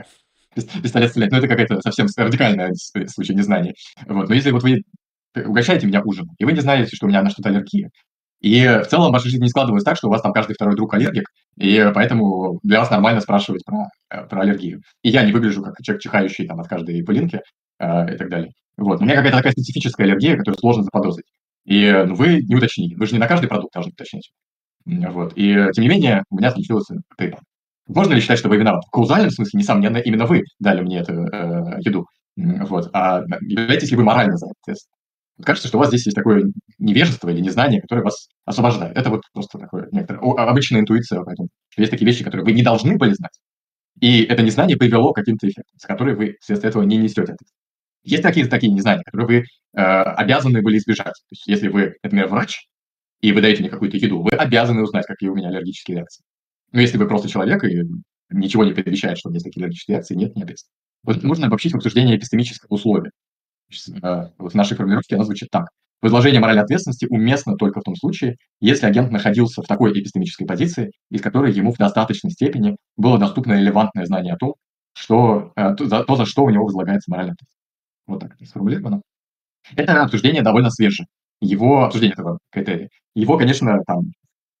пистолет стреляет. Ну, это какая-то совсем радикальная случай незнания. Вот. Но если вот вы угощаете меня ужином, и вы не знаете, что у меня на что-то аллергия, и в целом ваша жизнь не складывается так, что у вас там каждый второй друг аллергик, и поэтому для вас нормально спрашивать про, э, про аллергию. И я не выгляжу как человек, чихающий там от каждой пылинки э, и так далее. Вот. У меня какая-то такая специфическая аллергия, которую сложно заподозрить. И ну, вы не уточнили. Вы же не на каждый продукт должны уточнить. Вот. И тем не менее, у меня случилось это. Можно ли считать, что вы виноваты? В каузальном смысле, несомненно, именно вы дали мне эту э, еду. Вот. А являетесь ли вы морально за это? Кажется, что у вас здесь есть такое невежество или незнание, которое вас освобождает. Это вот просто такое некоторое, обычная интуиция, поэтому есть такие вещи, которые вы не должны были знать. И это незнание привело к каким-то эффектам, с которыми вы вследствие этого не несете ответственность. Есть такие, такие незнания, которые вы э, обязаны были избежать. То есть если вы, например, врач, и вы даете мне какую-то еду, вы обязаны узнать, какие у меня аллергические реакции. Но если вы просто человек и ничего не предвещает, что у меня есть такие аллергические реакции, нет, не обязательно. Вот нужно обобщить в обсуждении эпистемических условий. Э, вот в нашей формулировке она звучит так. Возложение моральной ответственности уместно только в том случае, если агент находился в такой эпистемической позиции, из которой ему в достаточной степени было доступно релевантное знание о том, что, э, то, за, то, за что у него возлагается моральная ответственность. Вот так это сформулировано. Это обсуждение довольно свежее. Его обсуждение этого критерия. Его, конечно, там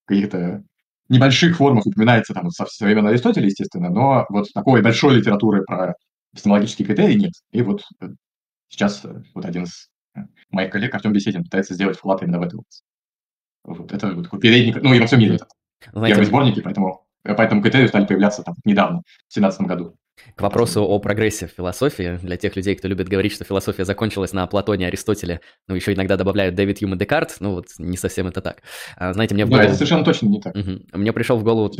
в каких-то небольших формах упоминается там со, времен Аристотеля, естественно, но вот такой большой литературы про эпистемологические критерии нет. И вот э, сейчас э, вот один из э, моих коллег, Артем Беседин, пытается сделать вклад именно в эту область. Вот, это вот такой передник, ну и во всем мире этот. Знаете, Первые сборники, поэтому, поэтому критерии стали появляться там недавно, в 2017 году. К вопросу о прогрессе в философии, для тех людей, кто любит говорить, что философия закончилась на Платоне, Аристотеле, ну, еще иногда добавляют Дэвид Юм и Декарт, ну, вот не совсем это так. А, знаете, мне в голову... Да, это совершенно точно не так. Угу. Мне пришел в голову...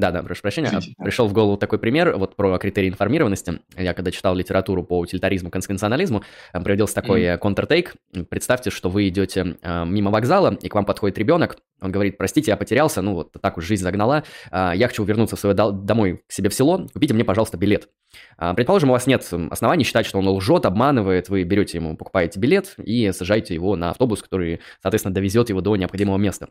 Да, да, прошу прощения. Извините, Пришел в голову такой пример вот про критерии информированности. Я когда читал литературу по утилитаризму, конвенционализму, э, приводился такой mm. контртейк. Представьте, что вы идете э, мимо вокзала, и к вам подходит ребенок, он говорит, простите, я потерялся, ну вот так уж жизнь загнала, а, я хочу вернуться в свое домой к себе в село, купите мне, пожалуйста, билет. А, предположим, у вас нет оснований считать, что он лжет, обманывает, вы берете ему, покупаете билет и сажаете его на автобус, который, соответственно, довезет его до необходимого места.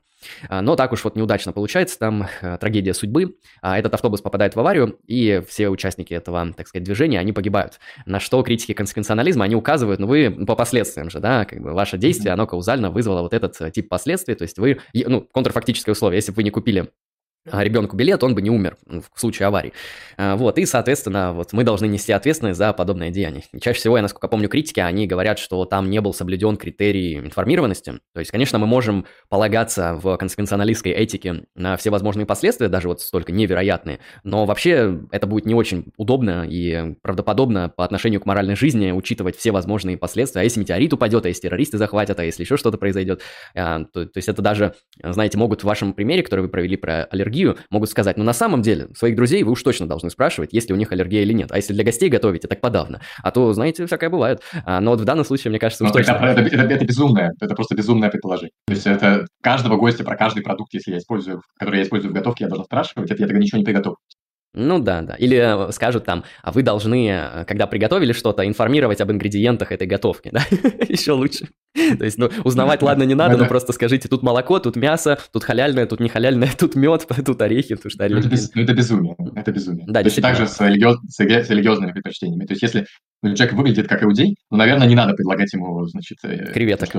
А, но так уж вот неудачно получается, там трагедия судьбы, этот автобус попадает в аварию, и все участники этого, так сказать, движения, они погибают. На что критики консеквенционализма, они указывают, ну вы по последствиям же, да, как бы ваше действие, оно каузально вызвало вот этот э, тип последствий, то есть вы, ну, контрфактическое условие. Если бы вы не купили ребенку билет, он бы не умер в случае аварии. А, вот, и, соответственно, вот мы должны нести ответственность за подобное деяние. Чаще всего, я насколько помню, критики, они говорят, что там не был соблюден критерий информированности. То есть, конечно, мы можем полагаться в консеквенционалистской этике на все возможные последствия, даже вот столько невероятные, но вообще это будет не очень удобно и правдоподобно по отношению к моральной жизни учитывать все возможные последствия. А если метеорит упадет, а если террористы захватят, а если еще что-то произойдет. А, то, то есть это даже, знаете, могут в вашем примере, который вы провели про аллергию, аллергию, могут сказать, ну на самом деле, своих друзей вы уж точно должны спрашивать, есть ли у них аллергия или нет. А если для гостей готовите, так подавно. А то, знаете, всякое бывает. А, но вот в данном случае, мне кажется, уж точно. Это, это, это, это безумное, это просто безумное предположение. То есть это каждого гостя про каждый продукт, если я использую, который я использую в готовке, я должен спрашивать, это я тогда ничего не приготовлю. Ну да, да. Или э, скажут там, а вы должны, э, когда приготовили что-то, информировать об ингредиентах этой готовки, да? Еще лучше. То есть, ну, узнавать, ладно, не надо, но просто скажите, тут молоко, тут мясо, тут халяльное, тут не халяльное, тут мед, тут орехи, тут что орехи. Ну, это, без, ну, это безумие, это безумие. Да, Точно так же с, религиоз, с религиозными предпочтениями. То есть, если ну, человек выглядит как иудей, ну, наверное, не надо предлагать ему, значит... Э, Креветок.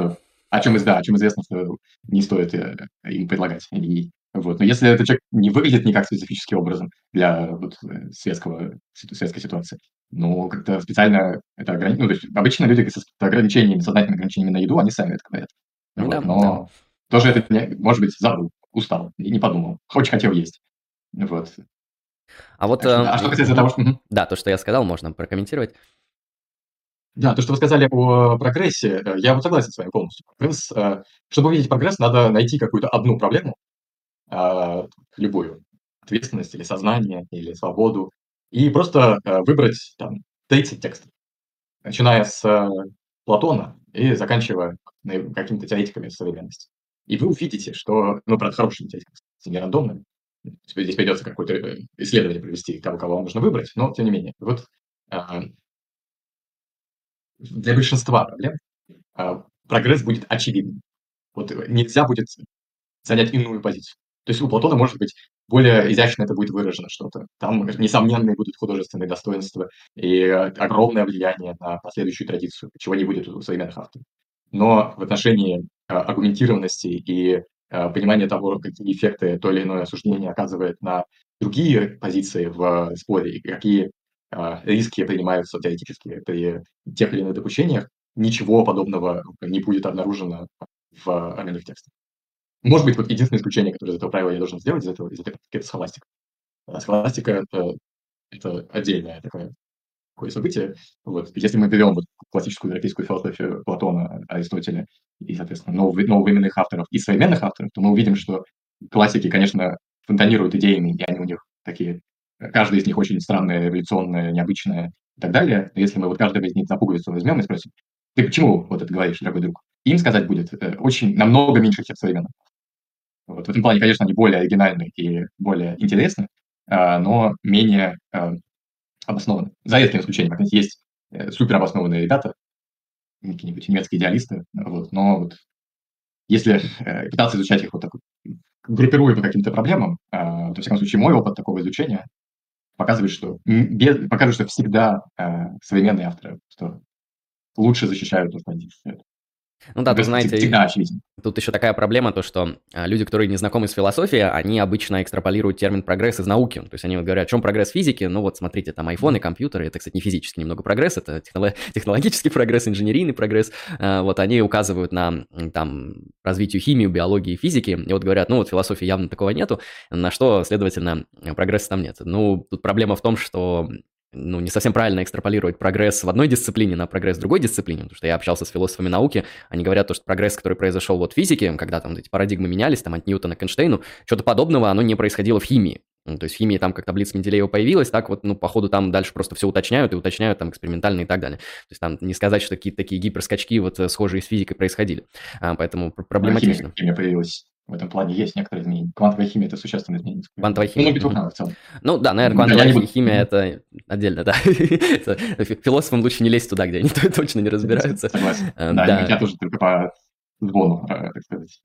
О чем, да, о чем известно, что не стоит им предлагать. И вот. Но если этот человек не выглядит никак специфическим образом для вот, э, светского, светской ситуации, ну, как-то специально это ограничено. Ну, то есть обычно люди с ограничениями, сознательными ограничениями на еду, они сами это говорят. Ну, вот. да, Но да. тоже это, может быть, забыл, устал и не подумал. Очень хотел есть. Вот. А вот... Так, а что касается того, что... Да, то, что я сказал, можно прокомментировать. Да, то, что вы сказали о прогрессе, э, я вот согласен с вами полностью. Прогресс, э, чтобы увидеть прогресс, надо найти какую-то одну проблему, а, любую ответственность или сознание, или свободу, и просто а, выбрать там 30 текстов, начиная с а, Платона и заканчивая какими-то теоретиками современности. И вы увидите, что, ну, правда, хорошими теоретиками, не рандомными, здесь придется какое-то э, исследование провести того, кого вам нужно выбрать, но тем не менее. Вот для большинства проблем прогресс будет очевидным. Вот нельзя будет занять иную позицию. То есть у Платона, может быть, более изящно это будет выражено что-то. Там несомненные будут художественные достоинства и огромное влияние на последующую традицию, чего не будет у современных авторов. Но в отношении а, аргументированности и а, понимания того, какие эффекты то или иное осуждение оказывает на другие позиции в споре, и какие а, риски принимаются теоретически при тех или иных допущениях, ничего подобного не будет обнаружено в ранних текстах. Может быть, вот единственное исключение, которое из этого правила я должен сделать, из этого, из этого это схоластика. А схоластика это, это отдельное такое, такое событие. Вот. Если мы берем вот классическую европейскую философию Платона, Аристотеля и, соответственно, новых, нововременных авторов и современных авторов, то мы увидим, что классики, конечно, фонтанируют идеями, и они у них такие, каждая из них очень странная, революционная, необычная и так далее. Но если мы вот каждого из них за пуговицу возьмем и спросим, ты почему вот это говоришь, дорогой друг? Им сказать будет э, очень намного меньше, чем современным. Вот. В этом плане, конечно, они более оригинальны и более интересны, а, но менее а, обоснованы. За редким исключением, как есть э, суперобоснованные ребята, какие-нибудь немецкие идеалисты, вот, но вот если э, пытаться изучать их вот так группируя по каким-то проблемам, а, то, во всяком случае, мой опыт такого изучения показывает, что, без, показывает, что всегда современные авторы что лучше защищают эту позицию. Ну да, тут, знаете, тут еще такая проблема, то что а, люди, которые не знакомы с философией, они обычно экстраполируют термин прогресс из науки. То есть они вот говорят, в чем прогресс физики? Ну вот смотрите, там айфоны, компьютеры, это, кстати, не физический немного прогресс, это технологический прогресс, инженерийный прогресс. А, вот они указывают на там развитию химии, биологии, физики, и вот говорят, ну вот философии явно такого нету, на что, следовательно, прогресса там нет. Ну, тут проблема в том, что ну, не совсем правильно экстраполировать прогресс в одной дисциплине на прогресс в другой дисциплине, потому что я общался с философами науки, они говорят, то, что прогресс, который произошел вот в физике, когда там эти парадигмы менялись, там от Ньютона к Эйнштейну, что-то подобного, оно не происходило в химии. Ну, то есть в химии там как таблица Менделеева появилась, так вот, ну, походу там дальше просто все уточняют и уточняют там экспериментально и так далее. То есть там не сказать, что какие-то такие гиперскачки вот э, схожие с физикой происходили. А, поэтому проблематично. Химия, химия появилась в этом плане есть некоторые изменения. Квантовая химия – это существенное изменение. Квантовая химия? Ну, Петруха в целом. Ну, да, наверное, квантовая да, химия – это отдельно, да. Философам лучше не лезть туда, где они точно не разбираются. Согласен. Э, да, я тоже только по звону, э, так сказать.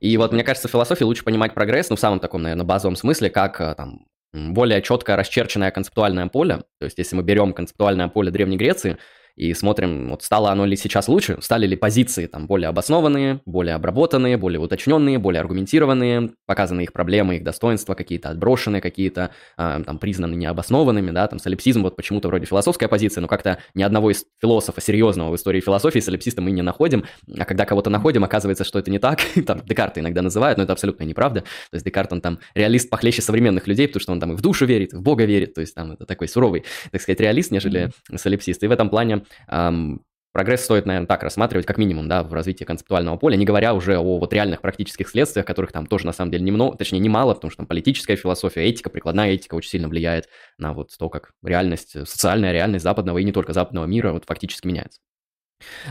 И вот мне кажется, в философии лучше понимать прогресс, ну, в самом таком, наверное, базовом смысле, как э, там более четко расчерченное концептуальное поле. То есть, если мы берем концептуальное поле Древней Греции, и смотрим, вот стало оно ли сейчас лучше, стали ли позиции там более обоснованные, более обработанные, более уточненные, более аргументированные, показаны их проблемы, их достоинства, какие-то отброшенные, какие-то э, там признаны необоснованными, да, там солипсизм вот почему-то вроде философская позиция, но как-то ни одного из философа серьезного в истории философии солипсиста мы не находим, а когда кого-то находим, оказывается, что это не так, там Декарта иногда называют, но это абсолютно неправда, то есть Декарт, он там реалист похлеще современных людей, потому что он там и в душу верит, и в Бога верит, то есть там это такой суровый, так сказать, реалист, нежели солипсист, и в этом плане прогресс стоит, наверное, так рассматривать, как минимум, да, в развитии концептуального поля, не говоря уже о вот реальных практических следствиях, которых там тоже на самом деле немного, точнее немало, потому что там политическая философия, этика, прикладная этика очень сильно влияет на вот то, как реальность, социальная реальность западного и не только западного мира вот фактически меняется.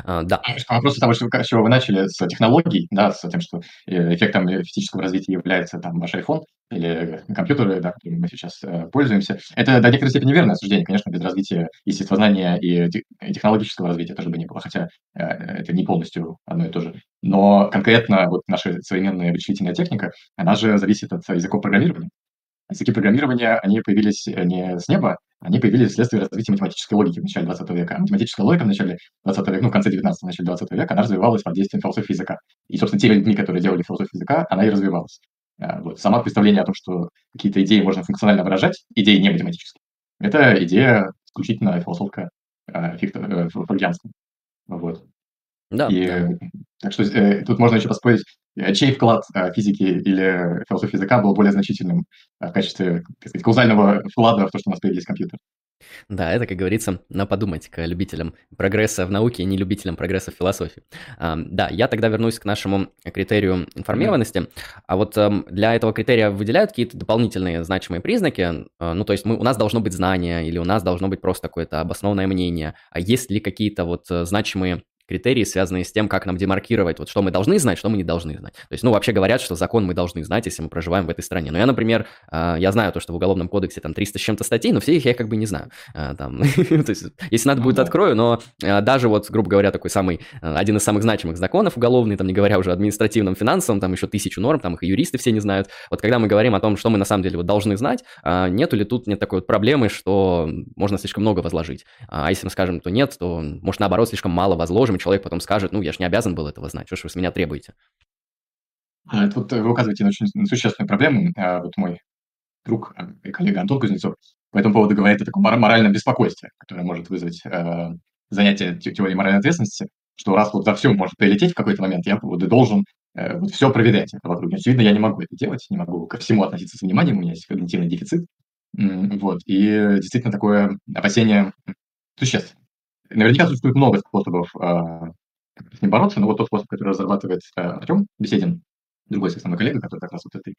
А, да. Вопрос того, что с чего вы начали, с технологий, да, с тем, что э, эффектом физического развития является там ваш iPhone или компьютеры, да, которыми мы сейчас э, пользуемся. Это до некоторой степени верное суждение, конечно, без развития естествознания и технологического развития тоже бы не было, хотя э, это не полностью одно и то же. Но конкретно вот наша современная вычислительная техника, она же зависит от языков программирования. Языки программирования, они появились не с неба, они появились вследствие развития математической логики в начале 20 века. Математическая логика в начале 20 века, ну, в конце 19 начале 20 века, она развивалась под действием философии языка. И, собственно, теми людьми, которые делали философию языка, она и развивалась. А, вот. Сама представление о том, что какие-то идеи можно функционально выражать, идеи не математические, это идея исключительно философка э, фрейдианская. Вот. Да, и, да. Так что э, тут можно еще поспорить, э, чей вклад э, физики или философии языка был более значительным э, в качестве, так сказать, каузального вклада в то, что у нас появились компьютеры. Да, это, как говорится, на подумать к любителям прогресса в науке и не любителям прогресса в философии. А, да, я тогда вернусь к нашему критерию информированности. А вот а, для этого критерия выделяют какие-то дополнительные значимые признаки? А, ну, то есть мы, у нас должно быть знание или у нас должно быть просто какое-то обоснованное мнение. А есть ли какие-то вот э, значимые критерии, связанные с тем, как нам демаркировать, вот что мы должны знать, что мы не должны знать. То есть, ну, вообще говорят, что закон мы должны знать, если мы проживаем в этой стране. Но я, например, а, я знаю то, что в Уголовном кодексе там 300 с чем-то статей, но все их я как бы не знаю. А, там, то есть, если надо будет, открою, но а, даже вот, грубо говоря, такой самый, один из самых значимых законов уголовный, там, не говоря уже административном, финансовом, там еще тысячу норм, там их и юристы все не знают. Вот когда мы говорим о том, что мы на самом деле вот должны знать, нету ли тут нет такой вот проблемы, что можно слишком много возложить. А если мы скажем, то нет, то, может, наоборот, слишком мало возложим, человек потом скажет, ну, я же не обязан был этого знать, что ж вы с меня требуете? А, тут вы указываете на очень существенную проблему. А, вот мой друг а, и коллега Антон Кузнецов по этому поводу говорит о таком моральном беспокойстве, которое может вызвать э, занятие теорией моральной ответственности, что раз вот за все может прилететь в какой-то момент, я вот должен э, вот все проверять вокруг. Очевидно, я не могу это делать, не могу ко всему относиться с вниманием, у меня есть когнитивный дефицит. Вот. И действительно такое опасение существенно. Наверняка существует много способов с ним бороться, но вот тот способ, который разрабатывает э, Артем Беседин, другой основной коллега, который как раз вот этой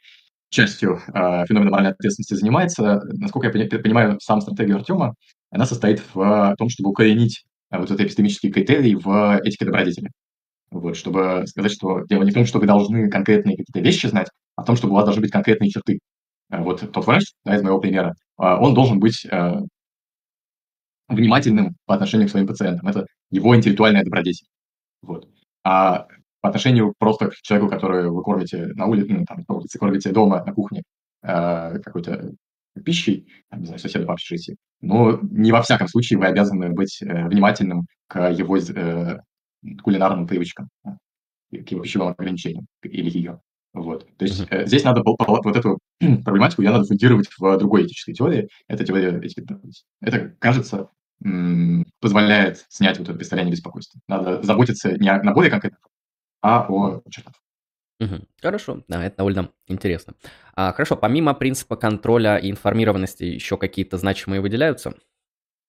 частью э, феномена моральной ответственности занимается, насколько я понимаю, сам стратегию Артема, она состоит в том, чтобы укоренить э, вот этот эпистемический критерий в этике добродетели. Вот, чтобы сказать, что дело не в том, что вы должны конкретные какие-то вещи знать, а в том, чтобы у вас должны быть конкретные черты. Э, вот тот врач, да, из моего примера, э, он должен быть внимательным по отношению к своим пациентам. Это его интеллектуальная добродетель. Вот. А по отношению просто к человеку, который вы кормите на улице, ну, там, на улице, кормите дома, на кухне э, какой-то пищей, там, не знаю, соседа по общежитию, но не во всяком случае вы обязаны быть э, внимательным к его э, кулинарным привычкам, к его пищевым ограничениям или ее. Вот. То есть э, здесь надо вот эту проблематику я надо фундировать в другой этической теории. Это теория этики. Это кажется позволяет снять вот это представление беспокойства. Надо заботиться не о наборе конкретных, а о чертах. Угу. Хорошо, да, это довольно интересно. А, хорошо, помимо принципа контроля и информированности еще какие-то значимые выделяются?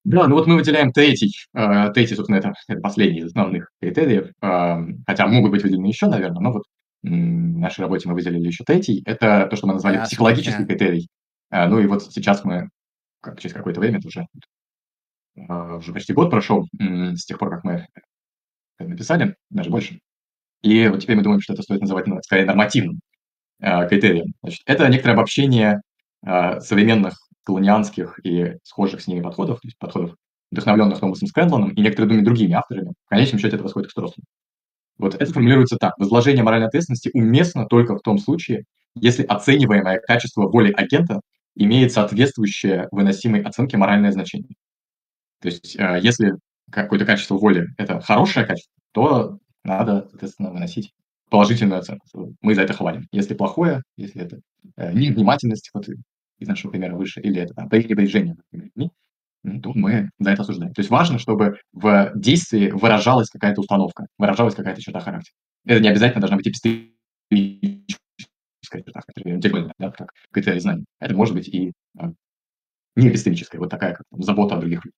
Да, ну вот мы выделяем третий, э, третий, собственно, это, это последний из основных критериев, э, хотя могут быть выделены еще, наверное, но вот в нашей работе мы выделили еще третий, это то, что мы назвали yeah, психологический yeah. критерий. Э, ну и вот сейчас мы, как через какое-то время, это уже уже почти год прошел с тех пор, как мы написали, даже больше. И вот теперь мы думаем, что это стоит называть скорее нормативным э, критерием. Значит, это некоторое обобщение э, современных колонианских и схожих с ними подходов, то есть подходов, вдохновленных Томасом Скрэндлоном и некоторыми другими авторами. В конечном счете это восходит к Строслу. Вот это формулируется так. Возложение моральной ответственности уместно только в том случае, если оцениваемое качество воли агента имеет соответствующее выносимой оценке моральное значение. То есть, а, если какое-то качество воли – это хорошее качество, то надо, соответственно, выносить положительную оценку. Мы за это хвалим. Если плохое, если это э, невнимательность, вот из нашего примера выше, или это там, пренебрежение, например, то мы за это осуждаем. То есть важно, чтобы в действии выражалась какая-то установка, выражалась какая-то черта характера. Это не обязательно должна быть эпистемическая черта характера, да, как критерий знаний. Это может быть и а, не эпистемическая, вот такая как забота о других людях.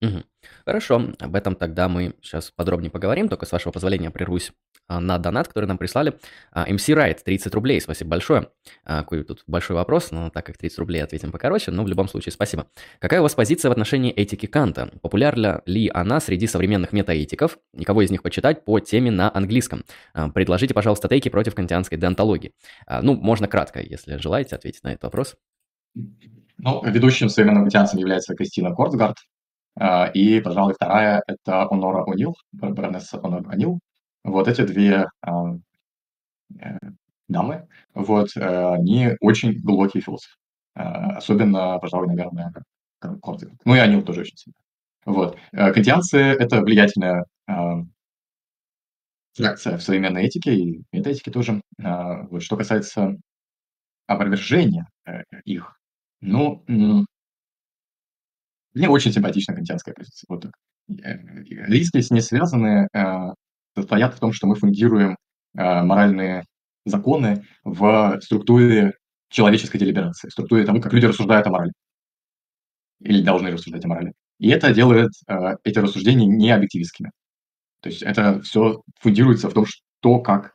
Мгм. Хорошо, об этом тогда мы сейчас подробнее поговорим, только с вашего позволения прервусь а, на донат, который нам прислали. MC Right, 30 рублей, спасибо большое. А, Какой тут большой вопрос, но так как 30 рублей ответим покороче, но в любом случае спасибо. Какая у вас позиция в отношении этики Канта? Популярна ли она среди современных метаэтиков? И кого из них почитать по теме на английском? А, Предложите, пожалуйста, тейки против кантианской деонтологии. А, Ну, можно кратко, если желаете ответить на этот вопрос. Ну, ведущим современным кантианцем является Кристина Корцгард, а, и, пожалуй, вторая– это Онора О'Нил, бар- баронесса Онора О'Нил. Вот эти две а, э, дамы, вот, э, они очень глубокие философы. А, Особенно, пожалуй, наверное, Кор- Корцгард. Ну и О'Нил тоже очень сильно. Вот. Э, Кантианцы– это влиятельная а, фракция в современной этике и метаэтике тоже. А, Вот. Что касается опровержения их, ну, мне очень симпатична кантианская позиция. Вот так. Э, Риски с ней связаны, э, состоят в том, что мы фундируем э, моральные законы в структуре человеческой делиберации, в структуре того, как люди рассуждают о морали или должны рассуждать о морали. И это делает эти рассуждения не объективистскими. То есть это все фундируется в том, что как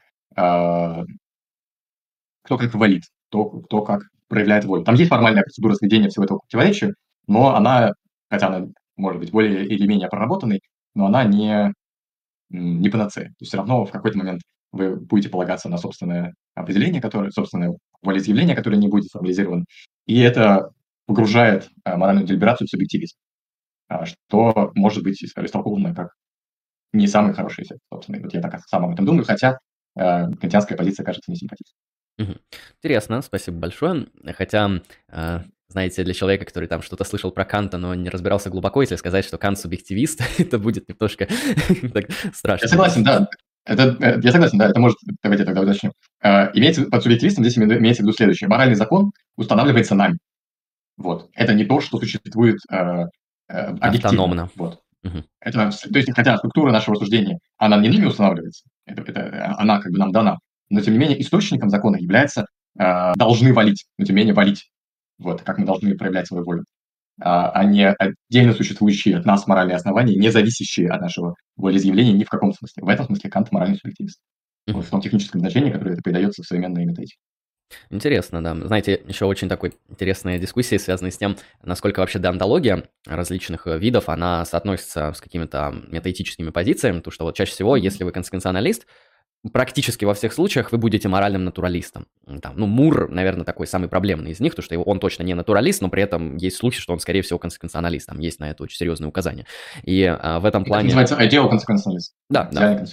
кто как валит, кто, кто как проявляет волю. Там есть формальная процедура сведения всего этого к противоречию, но она, хотя она может быть более или менее проработанной, но она не, не панацея. То есть все равно в какой-то момент вы будете полагаться на собственное определение, которое, собственное волеизъявление, которое не будет формализировано. И это погружает а, моральную делиберацию в субъективизм, а, что может быть истолковано как не самый хороший эффект, собственно. Вот я так сам об этом думаю, хотя э, кантианская позиция кажется мне симпатичной. Интересно, спасибо большое. Хотя, э, знаете, для человека, который там что-то слышал про Канта, но не разбирался глубоко, если сказать, что Кант субъективист, это будет немножко так страшно. Я согласен, да. Это, э, я согласен, да, это может, давайте тогда уточним. Э, имеется, под субъективистом здесь име- имеется в виду следующее. Моральный закон устанавливается нами. Вот. Это не то, что существует э, э, объективно. Автономно. Вот. Мгм. Это, то есть, хотя структура нашего рассуждения, она не нами устанавливается, это, это, она как бы нам дана, но тем не менее источником закона является э, должны валить, но тем не менее валить. Вот, как мы должны проявлять свою волю. А, а не отдельно существующие от нас моральные основания, не зависящие от нашего волеизъявления ни в каком смысле. В этом смысле Кант моральный субъективист. Вот в том техническом значении, которое это придается в современной метаэтике. Интересно, да. Знаете, еще очень такой интересная дискуссия, связанная с тем, насколько вообще деонтология различных э, видов, она соотносится с какими-то метаэтическими позициями, потому что вот чаще всего, если вы консеквенционалист, практически во всех случаях вы будете моральным натуралистом. Там, ну, Мур, наверное, такой самый проблемный из них, потому что его- он точно не натуралист, но при этом есть слухи, что он, скорее всего, консеквенционалист. Там есть на это очень серьезные указания. И а, в этом Это плане... называется ideal consequentialism. Да, да.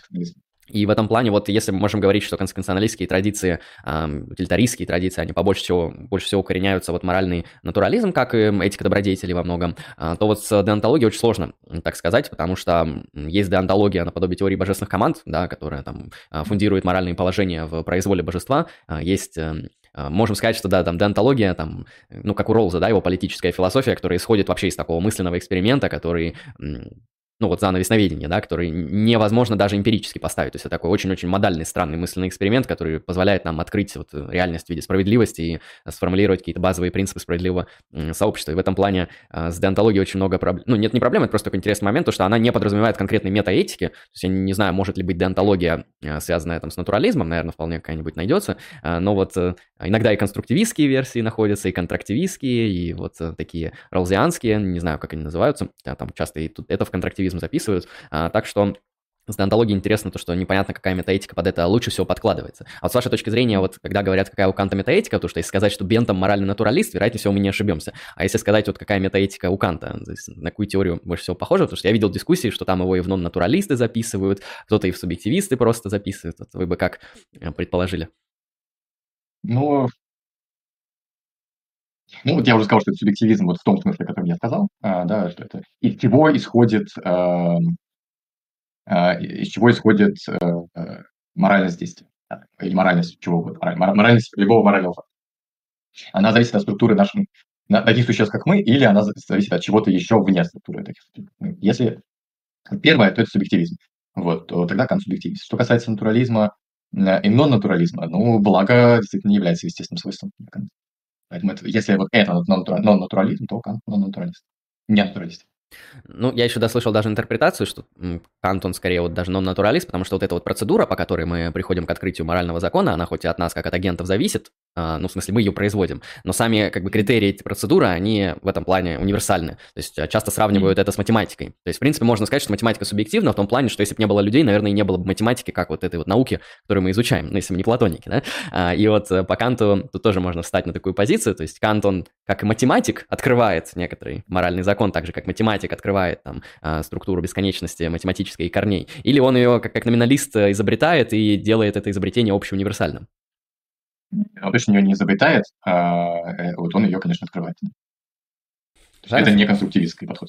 И в этом плане, вот если мы можем говорить, что консеквенционалистские традиции, ам, утилитаристские традиции, они побольше всего, больше всего укореняются вот моральный натурализм, как и этика добродетели во многом, а, то вот с деонтологией очень сложно так сказать, потому что есть деонтология наподобие теории божественных команд, да, которая там а, фундирует моральные положения в произволе божества, А, есть эм, Можем сказать, что да, там деонтология, там, ну, как у Роллза, да, его политическая философия, которая исходит вообще из такого мысленного эксперимента, который ну вот занавес наведения, да, который невозможно даже эмпирически поставить. То есть это такой очень-очень модальный, странный мысленный эксперимент, который позволяет нам открыть вот реальность в виде справедливости и сформулировать какие-то базовые принципы справедливого сообщества. И в этом плане а, с деонтологией очень много проблем. Ну, нет, не проблем, это просто такой интересный момент, то, что она не подразумевает конкретной метаэтики. То есть я не знаю, может ли быть деонтология, связанная там с натурализмом, наверное, вполне какая-нибудь найдется. Но вот э, иногда и конструктивистские версии находятся, и контрактивистские, и вот э, такие ролзианские, не знаю, как они называются, там часто и тут это в контрактивизм записывают. А, Так что с деонтологией интересно то, что непонятно, какая метаэтика под это лучше всего подкладывается. А вот с вашей точки зрения, вот когда говорят, какая у Канта метаэтика, то что если сказать, что Бентам моральный натуралист, вероятнее всего мы не ошибемся. А если сказать, вот какая метаэтика у Канта, на какую теорию больше всего похоже, потому что я видел дискуссии, что там его и в нон-натуралисты записывают, кто-то и в субъективисты просто записывает. Вот вы бы как э, предположили? Ну, ну, вот я уже сказал, что это субъективизм вот в том смысле, о котором я сказал, а, да, что это из чего исходит, эм, из чего исходит э, э, моральность действия, или моральность чего угодно, мораль- мора- моральность любого морального факта. Она зависит от структуры наших, на- таких существ, как мы, или она за- зависит от чего-то еще вне структуры таких существ, мы. Если первое, то это субъективизм, вот, то тогда Кант субъективист. Что касается натурализма э, и нон-натурализма, ну, благо действительно является естественным свойством. Поэтому это- если вот это нон-натура- нон-натурализм, то Кант нон-натуралист. Не натуралист. Ну, я еще дослышал даже интерпретацию, что Кант, он скорее вот даже нон-натуралист, потому что вот эта вот процедура, по которой мы приходим к открытию морального закона, она хоть и от нас, как от агентов, зависит, а, ну, в смысле, мы ее производим, но сами, как бы, критерии эти процедуры, они в этом плане универсальны. То есть а, часто сравнивают это с математикой. То есть, в принципе, можно сказать, что математика субъективна в том плане, что если бы не было людей, наверное, и не было бы математики, как вот этой вот науки, которую мы изучаем, ну, если мы не платоники, да. А, и вот э, по Канту тут тоже можно встать на такую позицию, то есть Кант, он, как и математик, открывает некоторый моральный закон, так же, как математик открывает там структуру бесконечности математической и корней. Или он ее, как, как номиналист, э, изобретает и делает это изобретение общеуниверсальным он точно ее не изобретает, а э, вот он ее, конечно, открывает. Это не конструктивистский подход.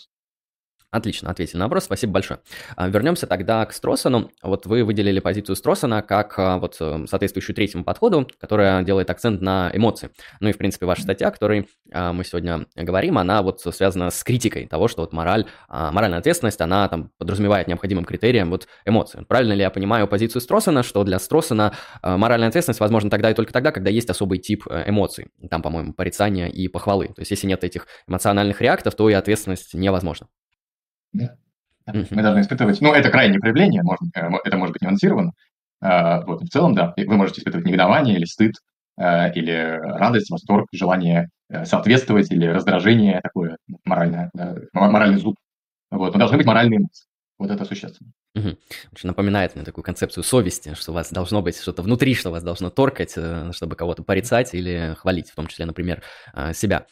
Отлично, ответили на вопрос, спасибо большое. А, вернемся тогда к Строссону. Вот вы выделили позицию Строссона как а, вот э, соответствующую третьему подходу, которая делает акцент на эмоции. Ну и, в принципе, ваша статья, о которой а, мы сегодня говорим, она вот связана с критикой того, что вот мораль, моральная ответственность, она там подразумевает необходимым критерием вот эмоции. Правильно ли я понимаю позицию Строссона, что для Строссона моральная ответственность возможна тогда и только тогда, когда есть особый тип э, эмоций, там, по-моему, порицания и похвалы. То есть если нет этих эмоциональных реактов, то и ответственность невозможна. Да. Мы должны испытывать, ну, это крайнее проявление, может, э, это может быть нюансировано. А, вот, в целом, да, вы можете испытывать негодование или стыд, э, или радость, восторг, желание э, соответствовать или раздражение такое моральное, моральный зуб. Вот, но должны быть моральные эмоции. Вот это существенно. Угу. Очень напоминает мне такую концепцию совести, что у вас должно быть что-то внутри, что вас должно торкать, чтобы кого-то порицать или хвалить, в том числе, например, себя.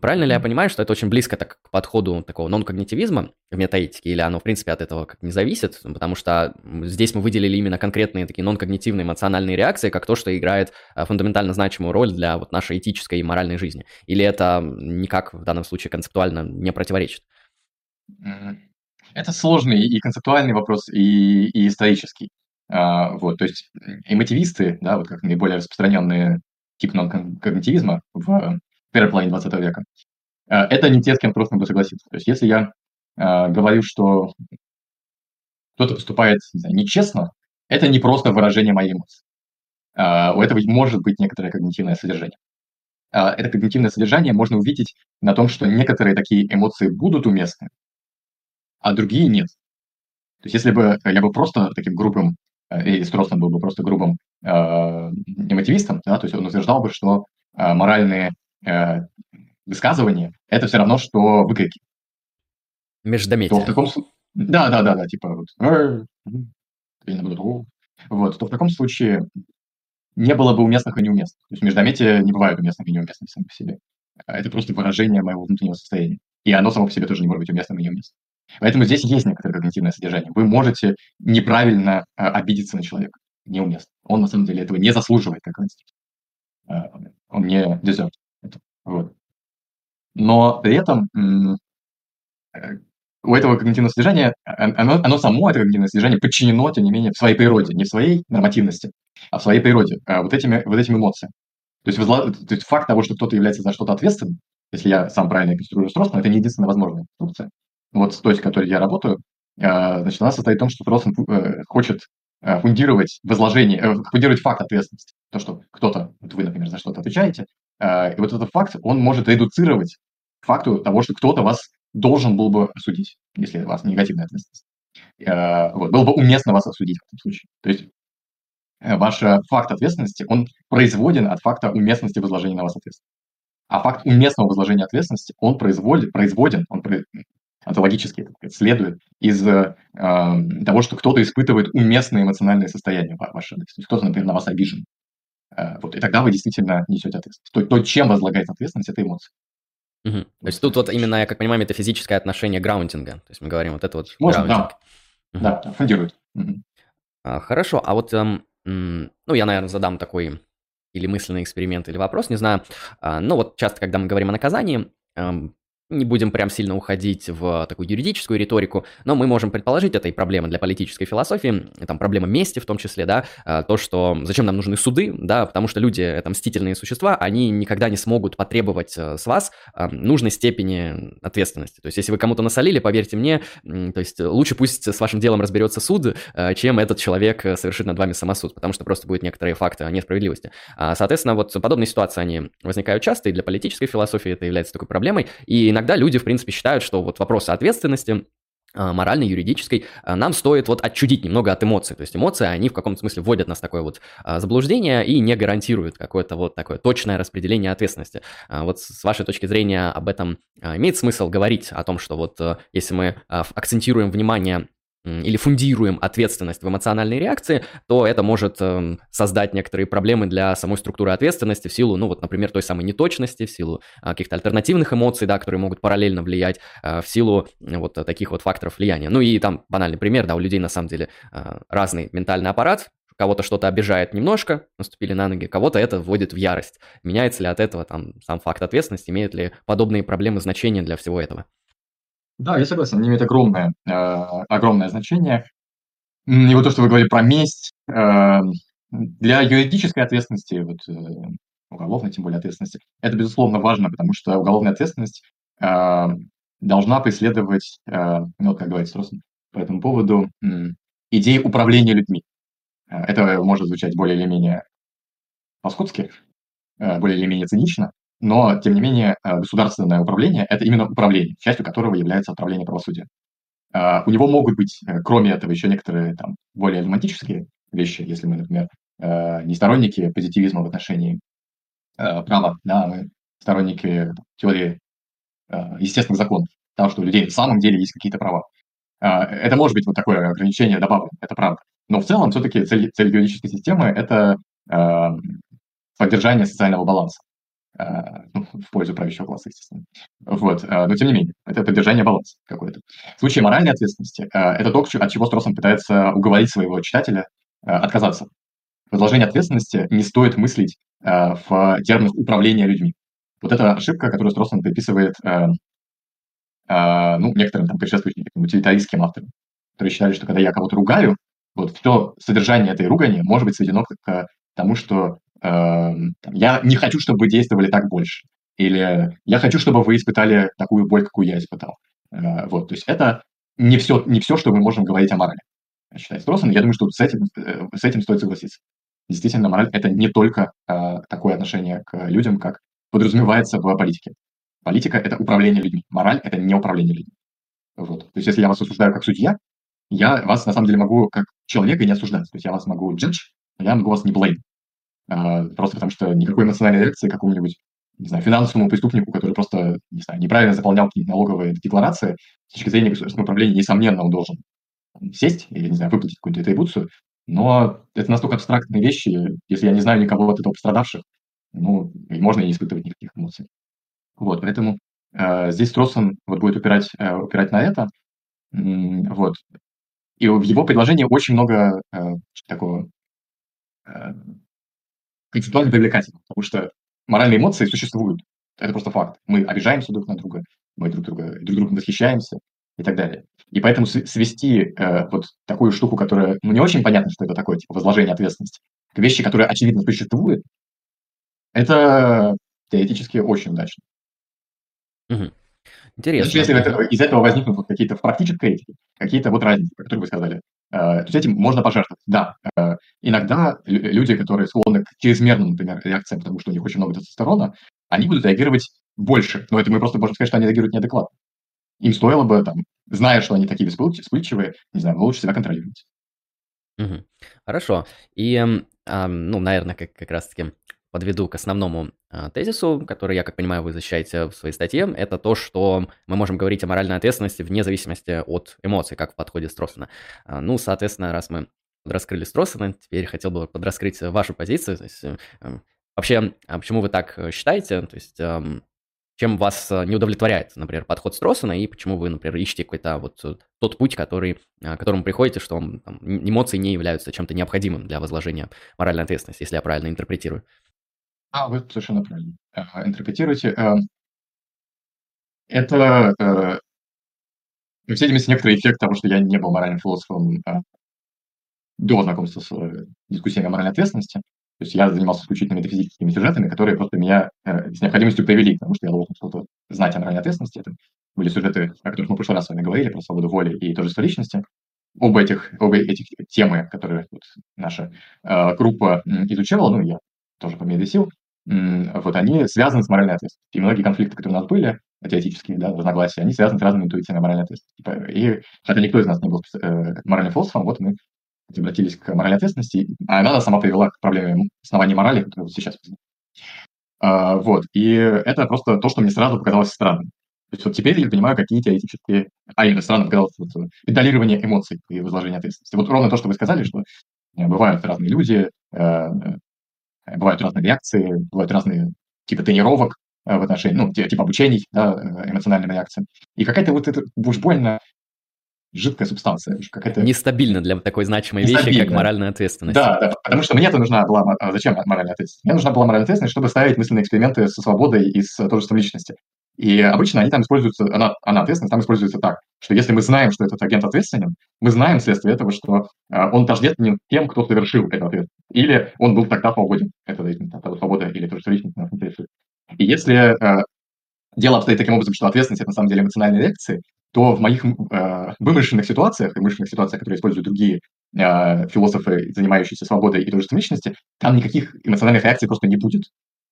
Правильно ли я понимаю, что это очень близко так, к подходу такого нон-когнитивизма в метаэтике, или оно, в принципе, от этого как не зависит? Потому что здесь мы выделили именно конкретные такие нон-когнитивные эмоциональные реакции, как то, что играет а, фундаментально значимую роль для вот нашей этической и моральной жизни. Или это никак в данном случае концептуально не противоречит? Это сложный и концептуальный вопрос, и, и исторический. А, вот, то есть эмотивисты, да, вот как наиболее распространенный тип нон-когнитивизма в первой половине 20 века. Э, это не те, с кем просто могу согласиться. То есть если я э, говорю, что кто-то поступает не знаю, нечестно, это не просто выражение моей эмоции. Э, у этого может быть некоторое когнитивное содержание. Это когнитивное содержание можно увидеть на том, что некоторые такие эмоции будут уместны, а другие нет. То есть если бы я был просто таким грубым, э, и Строссон был бы просто грубым э, эмотивистом, да, то есть он утверждал бы, что э, моральные э, высказывание, это все равно, что выкрики. Междометие. То в таком Да, да, да, да, типа вот, вот, то в таком случае не было бы уместных и неуместных. То есть междометия не бывают уместных и неуместных сами по себе. А это просто выражение моего внутреннего состояния. И оно само по себе тоже не может быть уместным и неуместным. Поэтому здесь есть некоторое когнитивное содержание. Вы можете неправильно а, обидеться на человека. Неуместно. Он на самом деле этого не заслуживает, как институт. А, он не deserve. Вот. Но при этом э, у этого когнитивного содержания, оно, оно само, это когнитивное содержание, подчинено, тем не менее, в своей природе, не в своей нормативности, а в своей природе, вот, этими, вот этим эмоциям. То есть, то есть факт того, что кто-то является за что-то ответственным, если я сам правильно конструирую Стросман, это не единственная возможная конструкция. Вот с той, с которой я работаю, э, значит, она состоит в том, что Стросман э, хочет фундировать возложение, фундировать факт ответственности. То, что кто-то, вот вы, например, за что-то отвечаете, и вот этот факт, он может редуцировать к факту того, что кто-то вас должен был бы осудить, если у вас негативная ответственность. А, вот, было бы уместно вас осудить в этом случае. То есть э, ваш э, факт ответственности, он производен от факта уместности возложения на вас ответственности. А факт уместного возложения ответственности, он производит, производен, он онтологически следует из э, того, что кто-то испытывает уместное эмоциональное состояние вашей То есть кто-то, например, на вас обижен. Э, вот, и тогда вы действительно несете ответственность. То, то чем возлагается ответственность, это эмоции. Угу. То есть тут вот именно, я как понимаю, это физическое отношение граундинга. То есть мы говорим вот это вот Можно, граундинг. да. Угу. Да, фондирует. Угу. А, хорошо, а вот, эм, ну, я, наверное, задам такой или мысленный эксперимент, или вопрос, не знаю. А, ну, вот часто, когда мы говорим о наказании, эм, не будем прям сильно уходить в такую юридическую риторику, но мы можем предположить, это и проблема для политической философии, там проблема мести в том числе, да, а, то, что зачем нам нужны суды, да, потому что люди, это мстительные существа, они никогда не смогут потребовать э, с вас а, нужной степени ответственности. То есть, если вы кому-то насолили, поверьте мне, то есть лучше пусть с вашим делом разберется суд, э, чем этот человек э, совершит над вами самосуд, потому что просто будет некоторые факты несправедливости. А, соответственно, вот подобные ситуации, они возникают часто, и для политической философии это является такой проблемой, и иногда иногда люди, в принципе, считают, что вот вопросы ответственности а, моральной, юридической, а, нам стоит вот отчудить немного от эмоций. То есть эмоции, они в каком-то смысле вводят нас в такое вот а, заблуждение и не гарантируют какое-то вот такое точное распределение ответственности. Вот с вашей точки зрения об этом имеет смысл говорить о том, что вот если мы акцентируем внимание или фундируем ответственность в эмоциональной реакции, то это может э, создать некоторые проблемы для самой структуры ответственности в силу, ну вот, например, той самой неточности, в силу э, каких-то альтернативных эмоций, да, которые могут параллельно влиять, э, в силу э, вот таких вот факторов влияния. Ну и там банальный пример, да, у людей на самом деле э, разный ментальный аппарат, кого-то что-то обижает немножко, наступили на ноги, кого-то это вводит в ярость. Меняется ли от этого там сам факт ответственности, имеют ли подобные проблемы значения для всего этого? Да, я согласен, они имеют огромное, э, огромное значение. И вот то, что вы говорили про месть, э, для юридической ответственности, вот, э, уголовной, тем более ответственности, это, безусловно, важно, потому что уголовная ответственность э, должна преследовать, э, ну, как говорится просто по этому поводу, э, идеи управления людьми. Э, это может звучать более или менее по-скотски, э, более или менее цинично, но, тем не менее, э, государственное управление – это именно управление, частью которого является управление правосудия. А, у него могут быть, э, кроме этого, еще некоторые там, более романтические вещи, если мы, например, э, не сторонники позитивизма в отношении права, да, мы сторонники теории естественных законов, того, что у людей на самом деле есть какие-то права. А, это может быть вот такое ограничение добавлено, это правда. Но в целом все-таки цель, цель юридической системы – это поддержание социального баланса. В пользу правящего класса, естественно. Вот. А, но тем не менее, это поддержание баланса какой-то. В случае моральной ответственности а, это то, от чего Строссон пытается уговорить своего читателя отказаться. Возложение ответственности не стоит мыслить в терминах управления людьми. Вот это ошибка, которую Строссон приписывает ну, некоторым там предшественникам, утилитаристским авторам, которые считали, что когда я кого-то ругаю, вот все содержание этой ругани может быть сведено к тому, что я не хочу, чтобы вы действовали так больше. Или я хочу, чтобы вы испытали такую боль, какую я испытал. Э, вот, то есть это не все, не все, что мы можем говорить о морали. Считает Строссон, я думаю, что с этим, э, с этим стоит согласиться. Действительно, мораль – это не только э, такое отношение к людям, как подразумевается в политике. Политика – это управление людьми. Мораль – это не управление людьми. Вот. То есть если я вас осуждаю как судья, я вас на самом деле могу как человека не осуждать. То есть я вас могу judge, я могу вас не blame. А, просто потому что никакой эмоциональной реакции какому-нибудь не знаю, финансовому преступнику, который просто, не знаю, неправильно заполнял какие-то налоговые декларации, с точки зрения государственного управления, несомненно, он должен сесть или, не знаю, выплатить какую-то атрибуцию, но это настолько абстрактные вещи, если я не знаю никого от этого пострадавших, ну, и можно и не испытывать никаких эмоций. Вот, поэтому э, здесь Троссон вот будет упирать, э, упирать на это, вот. И в его предложении очень много э, такого э, концептуально привлекательным, потому что моральные эмоции существуют. Это просто факт. Мы обижаемся друг на друга, мы друг друга друг другом восхищаемся и так далее. И поэтому свести э, вот такую штуку, которая, ну, не очень понятно, что это такое, типа возложение ответственности, к вещи, которые очевидно существуют, это теоретически очень удачно. Угу. Интересно. Если это, из этого возникнут вот какие-то в практической этике, какие-то вот разницы, про которые вы сказали, то есть этим можно пожертвовать. Да, э, иногда люди, которые склонны к чрезмерным, например, реакциям, потому что у них очень много тестостерона, они будут реагировать больше. Но это мы просто можем сказать, что они реагируют неадекватно. Им стоило бы, там, зная, что они такие вспыльчивые, не знаю, лучше себя контролировать. Хорошо. И, э, ну, наверное, как, как раз-таки подведу к основному э, тезису, который, я как понимаю, вы защищаете в своей статье, это то, что мы можем говорить о моральной ответственности вне зависимости от эмоций, как в подходе Строссена. Э, ну, соответственно, раз мы подраскрыли Строссена, теперь хотел бы подраскрыть вашу позицию. То есть, э, вообще, а почему вы так считаете? То есть, э, чем вас не удовлетворяет, например, подход Строссена, и почему вы, например, ищете какой-то вот тот путь, который, к которому приходите, что там, эмоции не являются чем-то необходимым для возложения моральной ответственности, если я правильно интерпретирую. А, вы совершенно правильно а, интерпретируете. А, это, э, во всей некоторый эффект того, что я не был моральным философом а, до знакомства с э, дискуссиями о моральной ответственности. То есть я занимался исключительно метафизическими сюжетами, которые просто меня э, с необходимостью привели потому что я должен что-то знать о моральной ответственности. Это были сюжеты, о которых мы в прошлый раз с вами говорили, про свободу воли и торжество личности. Оба этих, оба этих темы, которые вот наша э, группа изучала, ну, я тоже по мере сил, вот они связаны с моральной ответственностью. И многие конфликты, которые у нас были, теоретические да, разногласия, они связаны с разными интуициями моральной ответственности. Типа, и хотя никто из нас не был э, моральным философом, вот мы обратились к моральной ответственности, а она сама привела к проблеме основания морали, которая вот сейчас а, вот, и это просто то, что мне сразу показалось странным. То есть вот теперь я понимаю, какие теоретические... А именно странно показалось вот, педалирование эмоций и возложение ответственности. Вот ровно то, что вы сказали, что э, бывают разные люди, э, э, бывают разные реакции, бывают разные типы тренировок в отношении, ну, типа обучений, да, эмоциональным реакциям. И какая-то вот это уж больно жидкая субстанция. Какая-то... Нестабильно для такой значимой вещи, как моральная ответственность. Да, да, потому что мне-то нужна была... А зачем моральная ответственность? Мне нужна была моральная ответственность, чтобы ставить мысленные эксперименты со свободой и с тождеством личности. И обычно они там используются, она, она ответственность там используется так, что если мы знаем, что этот агент ответственен, мы знаем вследствие этого, что э, он тождествен тем, кто совершил этот ответ. Или он был тогда свободен. Это, это свобода или тождество личности нас интересует. И если э, дело обстоит таким образом, что ответственность – это на самом деле эмоциональные реакции, то в моих э, вымышленных ситуациях, вымышленных ситуациях, которые используют другие э, философы, занимающиеся свободой и тождеством личности, там никаких эмоциональных реакций просто не будет.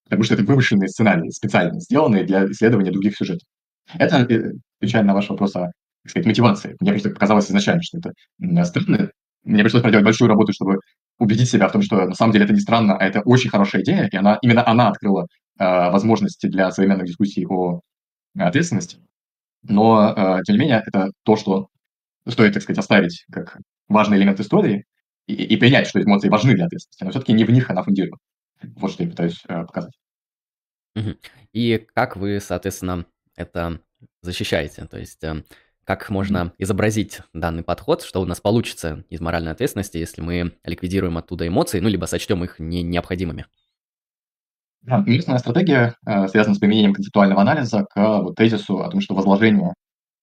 Потому что это вымышленные сценарии, специально сделанные для исследования других сюжетов. Это э, отвечая на ваш вопрос о так сказать, мотивации. Мне просто показалось изначально, что это странно. Мне пришлось проделать большую работу, чтобы убедить себя в том, что на самом деле это не странно, а это очень хорошая идея, и она, именно она открыла э, возможности для современных дискуссий о ответственности. Но, э, тем не менее, это то, что стоит, так сказать, оставить как важный элемент истории и, и принять, что эмоции важны для ответственности, но все-таки не в них она фундирует. Вот что я пытаюсь э, показать. И как вы, соответственно, это защищаете? То есть э, как можно изобразить данный подход, что у нас получится из моральной ответственности, если мы ликвидируем оттуда эмоции, ну, либо сочтем их не необходимыми? Да, единственная стратегия э, связана с применением концептуального анализа к вот тезису о том, что возложение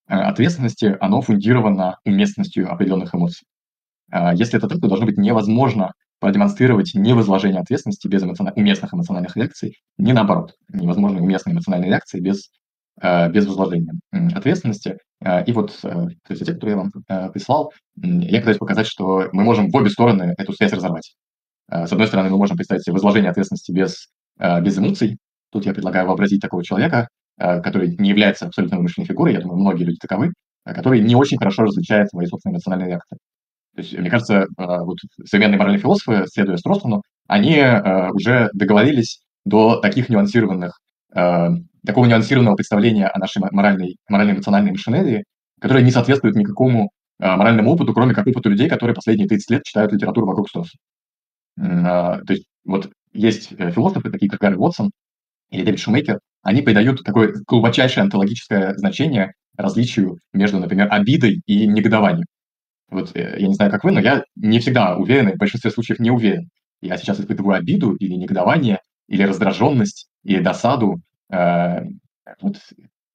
э, ответственности, оно фундировано уместностью определенных эмоций. Э, если это так, то должно быть невозможно продемонстрировать невозложение ответственности без эмоцион... уместных эмоциональных реакций, не наоборот, невозможно уместные эмоциональные реакции без, без возложения ответственности. И вот то есть те, которые я вам прислал, я пытаюсь показать, что мы можем в обе стороны эту связь разорвать. С одной стороны, мы можем представить себе возложение ответственности без Э, без эмоций. Тут я предлагаю вообразить такого человека, э, который не является абсолютно вымышленной фигурой, я думаю, многие люди таковы, э, который не очень хорошо различает свои собственные эмоциональные реакции. То есть, мне кажется, вот современные моральные философы, следуя Стросману, они уже договорились до таких нюансированных, такого нюансированного представления о нашей моральной, морально-эмоциональной машинерии, которая не соответствует никакому моральному опыту, кроме как опыту людей, которые последние 30 лет читают литературу вокруг Строса. То есть вот есть э, философы, такие как Гарри Уотсон или Дэвид Шумейкер, они придают такое глубочайшее онтологическое значение различию между, например, обидой и негодованием. Вот э, я не знаю, как вы, но я не всегда уверен, и в большинстве случаев не уверен. Я сейчас испытываю обиду или негодование, или раздраженность, или досаду, э, вот,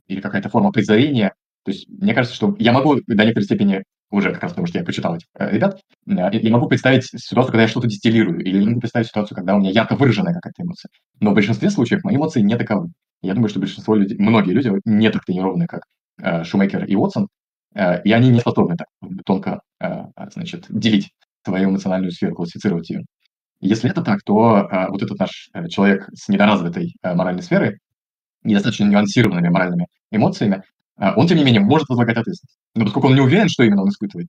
или какая-то форма презрения. То есть мне кажется, что я могу до некоторой степени уже как раз потому, что я почитал этих э, ребят, э, я могу представить ситуацию, когда я что-то дистиллирую, или могу представить ситуацию, когда у меня ярко выраженная какая-то эмоция. Но в большинстве случаев мои эмоции не таковы. Я думаю, что большинство людей, многие люди не так тренированы, как э, Шумейкер и Уотсон, и они не способны так тонко э, значит, делить свою эмоциональную сферу, классифицировать ее. Если это так, то э, вот этот наш э, человек с недоразвитой э, моральной сферой, недостаточно нюансированными моральными эмоциями, а, он, тем не менее, может возлагать ответственность. Но поскольку он не уверен, что именно он испытывает,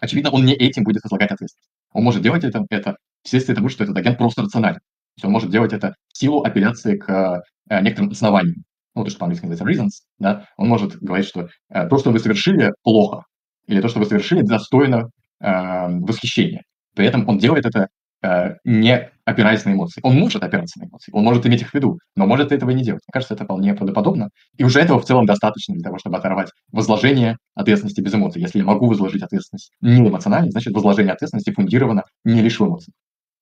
очевидно, он не этим будет возлагать ответственность. Он может делать это, это вследствие того, что этот агент просто рационален. То есть он может делать это в силу апелляции к э, некоторым основаниям. Ну, то, что по-английски называется reasons, да, он может говорить, что э, то, что вы совершили, плохо, или то, что вы совершили, достойно э, восхищения. При этом он делает это Э, не опираясь на эмоции. Он может опираться на эмоции, он может иметь их в виду, но может этого и не делать. Мне кажется, это вполне правдоподобно. И уже этого в целом достаточно для того, чтобы оторвать возложение ответственности без эмоций. Если я могу возложить ответственность не эмоционально, значит, возложение ответственности фундировано не лишь в эмоциях.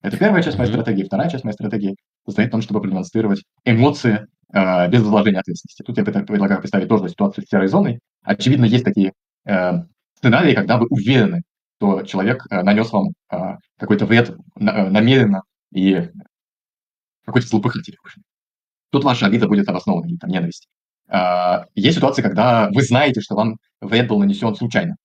Это первая часть моей стратегии. Вторая часть моей стратегии состоит в том, чтобы продемонстрировать эмоции без возложения ответственности. Тут я предлагаю представить тоже ситуацию с серой зоной. Очевидно, есть такие э, сценарии, когда вы уверены, что человек э, нанес вам э, какой-то вред э, намеренно и какой-то злопыхатель. Тут ваша обида будет обоснована, или там ненависть. Есть ситуации, когда вы знаете, что вам вред был нанесен случайно,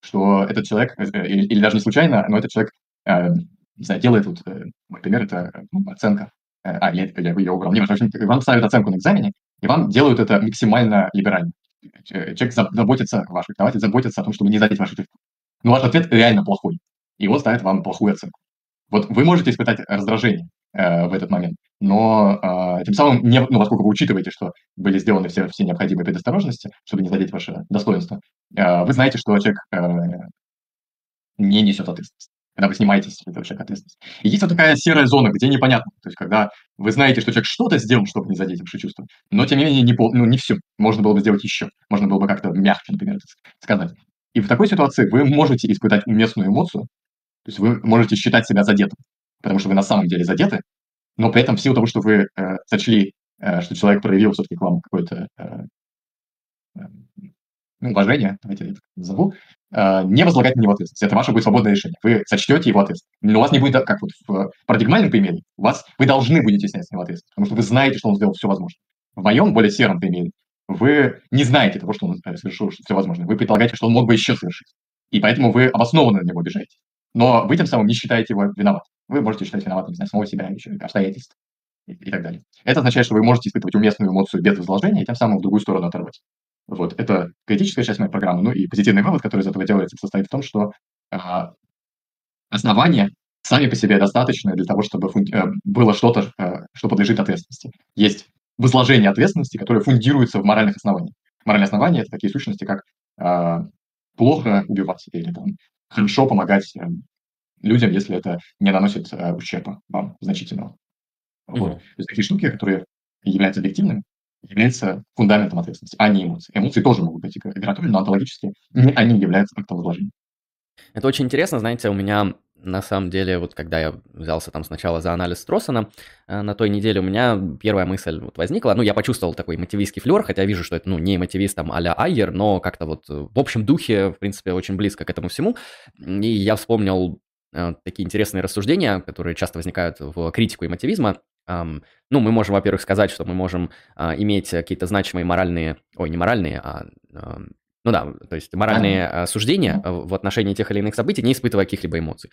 что этот человек, или, или даже не случайно, но этот человек, не знаю, делает, вот, мой пример, это ну, оценка, а, я, я ее убрал, не важно, в вам ставят оценку на экзамене, И вам делают это максимально либерально. Человек заботится, ваш преподаватель заботится о том, чтобы не задеть вашу ошибку. Но ваш ответ реально плохой, и он ставит вам плохую оценку. Вот вы можете испытать раздражение э, в этот момент, но э, тем самым, не, ну, поскольку вы учитываете, что были сделаны все, все необходимые предосторожности, чтобы не задеть ваше достоинство, э, вы знаете, что человек э, не несет ответственность когда вы снимаете с этого человека ответственность. И есть вот такая серая зона, где непонятно. То есть, когда вы знаете, что человек что-то сделал, чтобы не задеть ваши чувства, но, тем не менее, не, пол, ну, не все. Можно было бы сделать еще. Можно было бы как-то мягче, например, это сказать. И в такой ситуации вы можете испытать уместную эмоцию, то есть вы можете считать себя задетым, потому что вы на самом деле задеты, но при этом в силу того, что вы э, сочли, э, что человек проявил все-таки к вам какое-то э, э, ну, уважение, давайте я так назову, не возлагать на него ответственность. Это ваше будет свободное решение. Вы сочтете его ответственность. Но у вас не будет, как вот в парадигмальном примере, у вас, вы должны будете снять с него ответственность, потому что вы знаете, что он сделал все возможное. В моем более сером примере вы не знаете того, что он э, совершил все возможное. Вы предполагаете, что он мог бы еще совершить. И поэтому вы обоснованно на него обижаете. Но вы тем самым не считаете его виноватым. Вы можете считать виноватым, не знаю, самого себя, еще обстоятельств и, так далее. Это означает, что вы можете испытывать уместную эмоцию без возложения и тем самым в другую сторону оторвать. Вот, это критическая часть моей программы. Ну и позитивный вывод, который из этого делается, состоит в том, что а, основания сами по себе достаточны для того, чтобы фунди- э, было что-то, э, что подлежит ответственности. Есть возложение ответственности, которое фундируется в моральных основаниях. Моральные основания — это такие сущности, как э, плохо убивать или там, хорошо помогать э, людям, если это не наносит э, ущерба вам значительного. Mm-hmm. Вот. То есть такие штуки, которые являются объективными, является фундаментом ответственности, а не эмоции. Эмоции тоже могут быть играторами, но онтологически не они являются актом возложения. Это очень интересно, знаете, у меня на самом деле, вот когда я взялся там сначала за анализ Строссона, э, на той неделе у меня первая мысль вот возникла, ну, я почувствовал такой мотивистский флер, хотя вижу, что это, ну, не мотивист там а-ля Айер, но как-то вот в общем духе, в принципе, очень близко к этому всему, и я вспомнил э, такие интересные рассуждения, которые часто возникают в критику эмотивизма, Um, ну, мы можем, во-первых, сказать, что мы можем uh, иметь какие-то значимые моральные, ой, не моральные, а ну да, то есть моральные а, суждения mm-hmm. в отношении тех или иных событий, не испытывая каких-либо эмоций.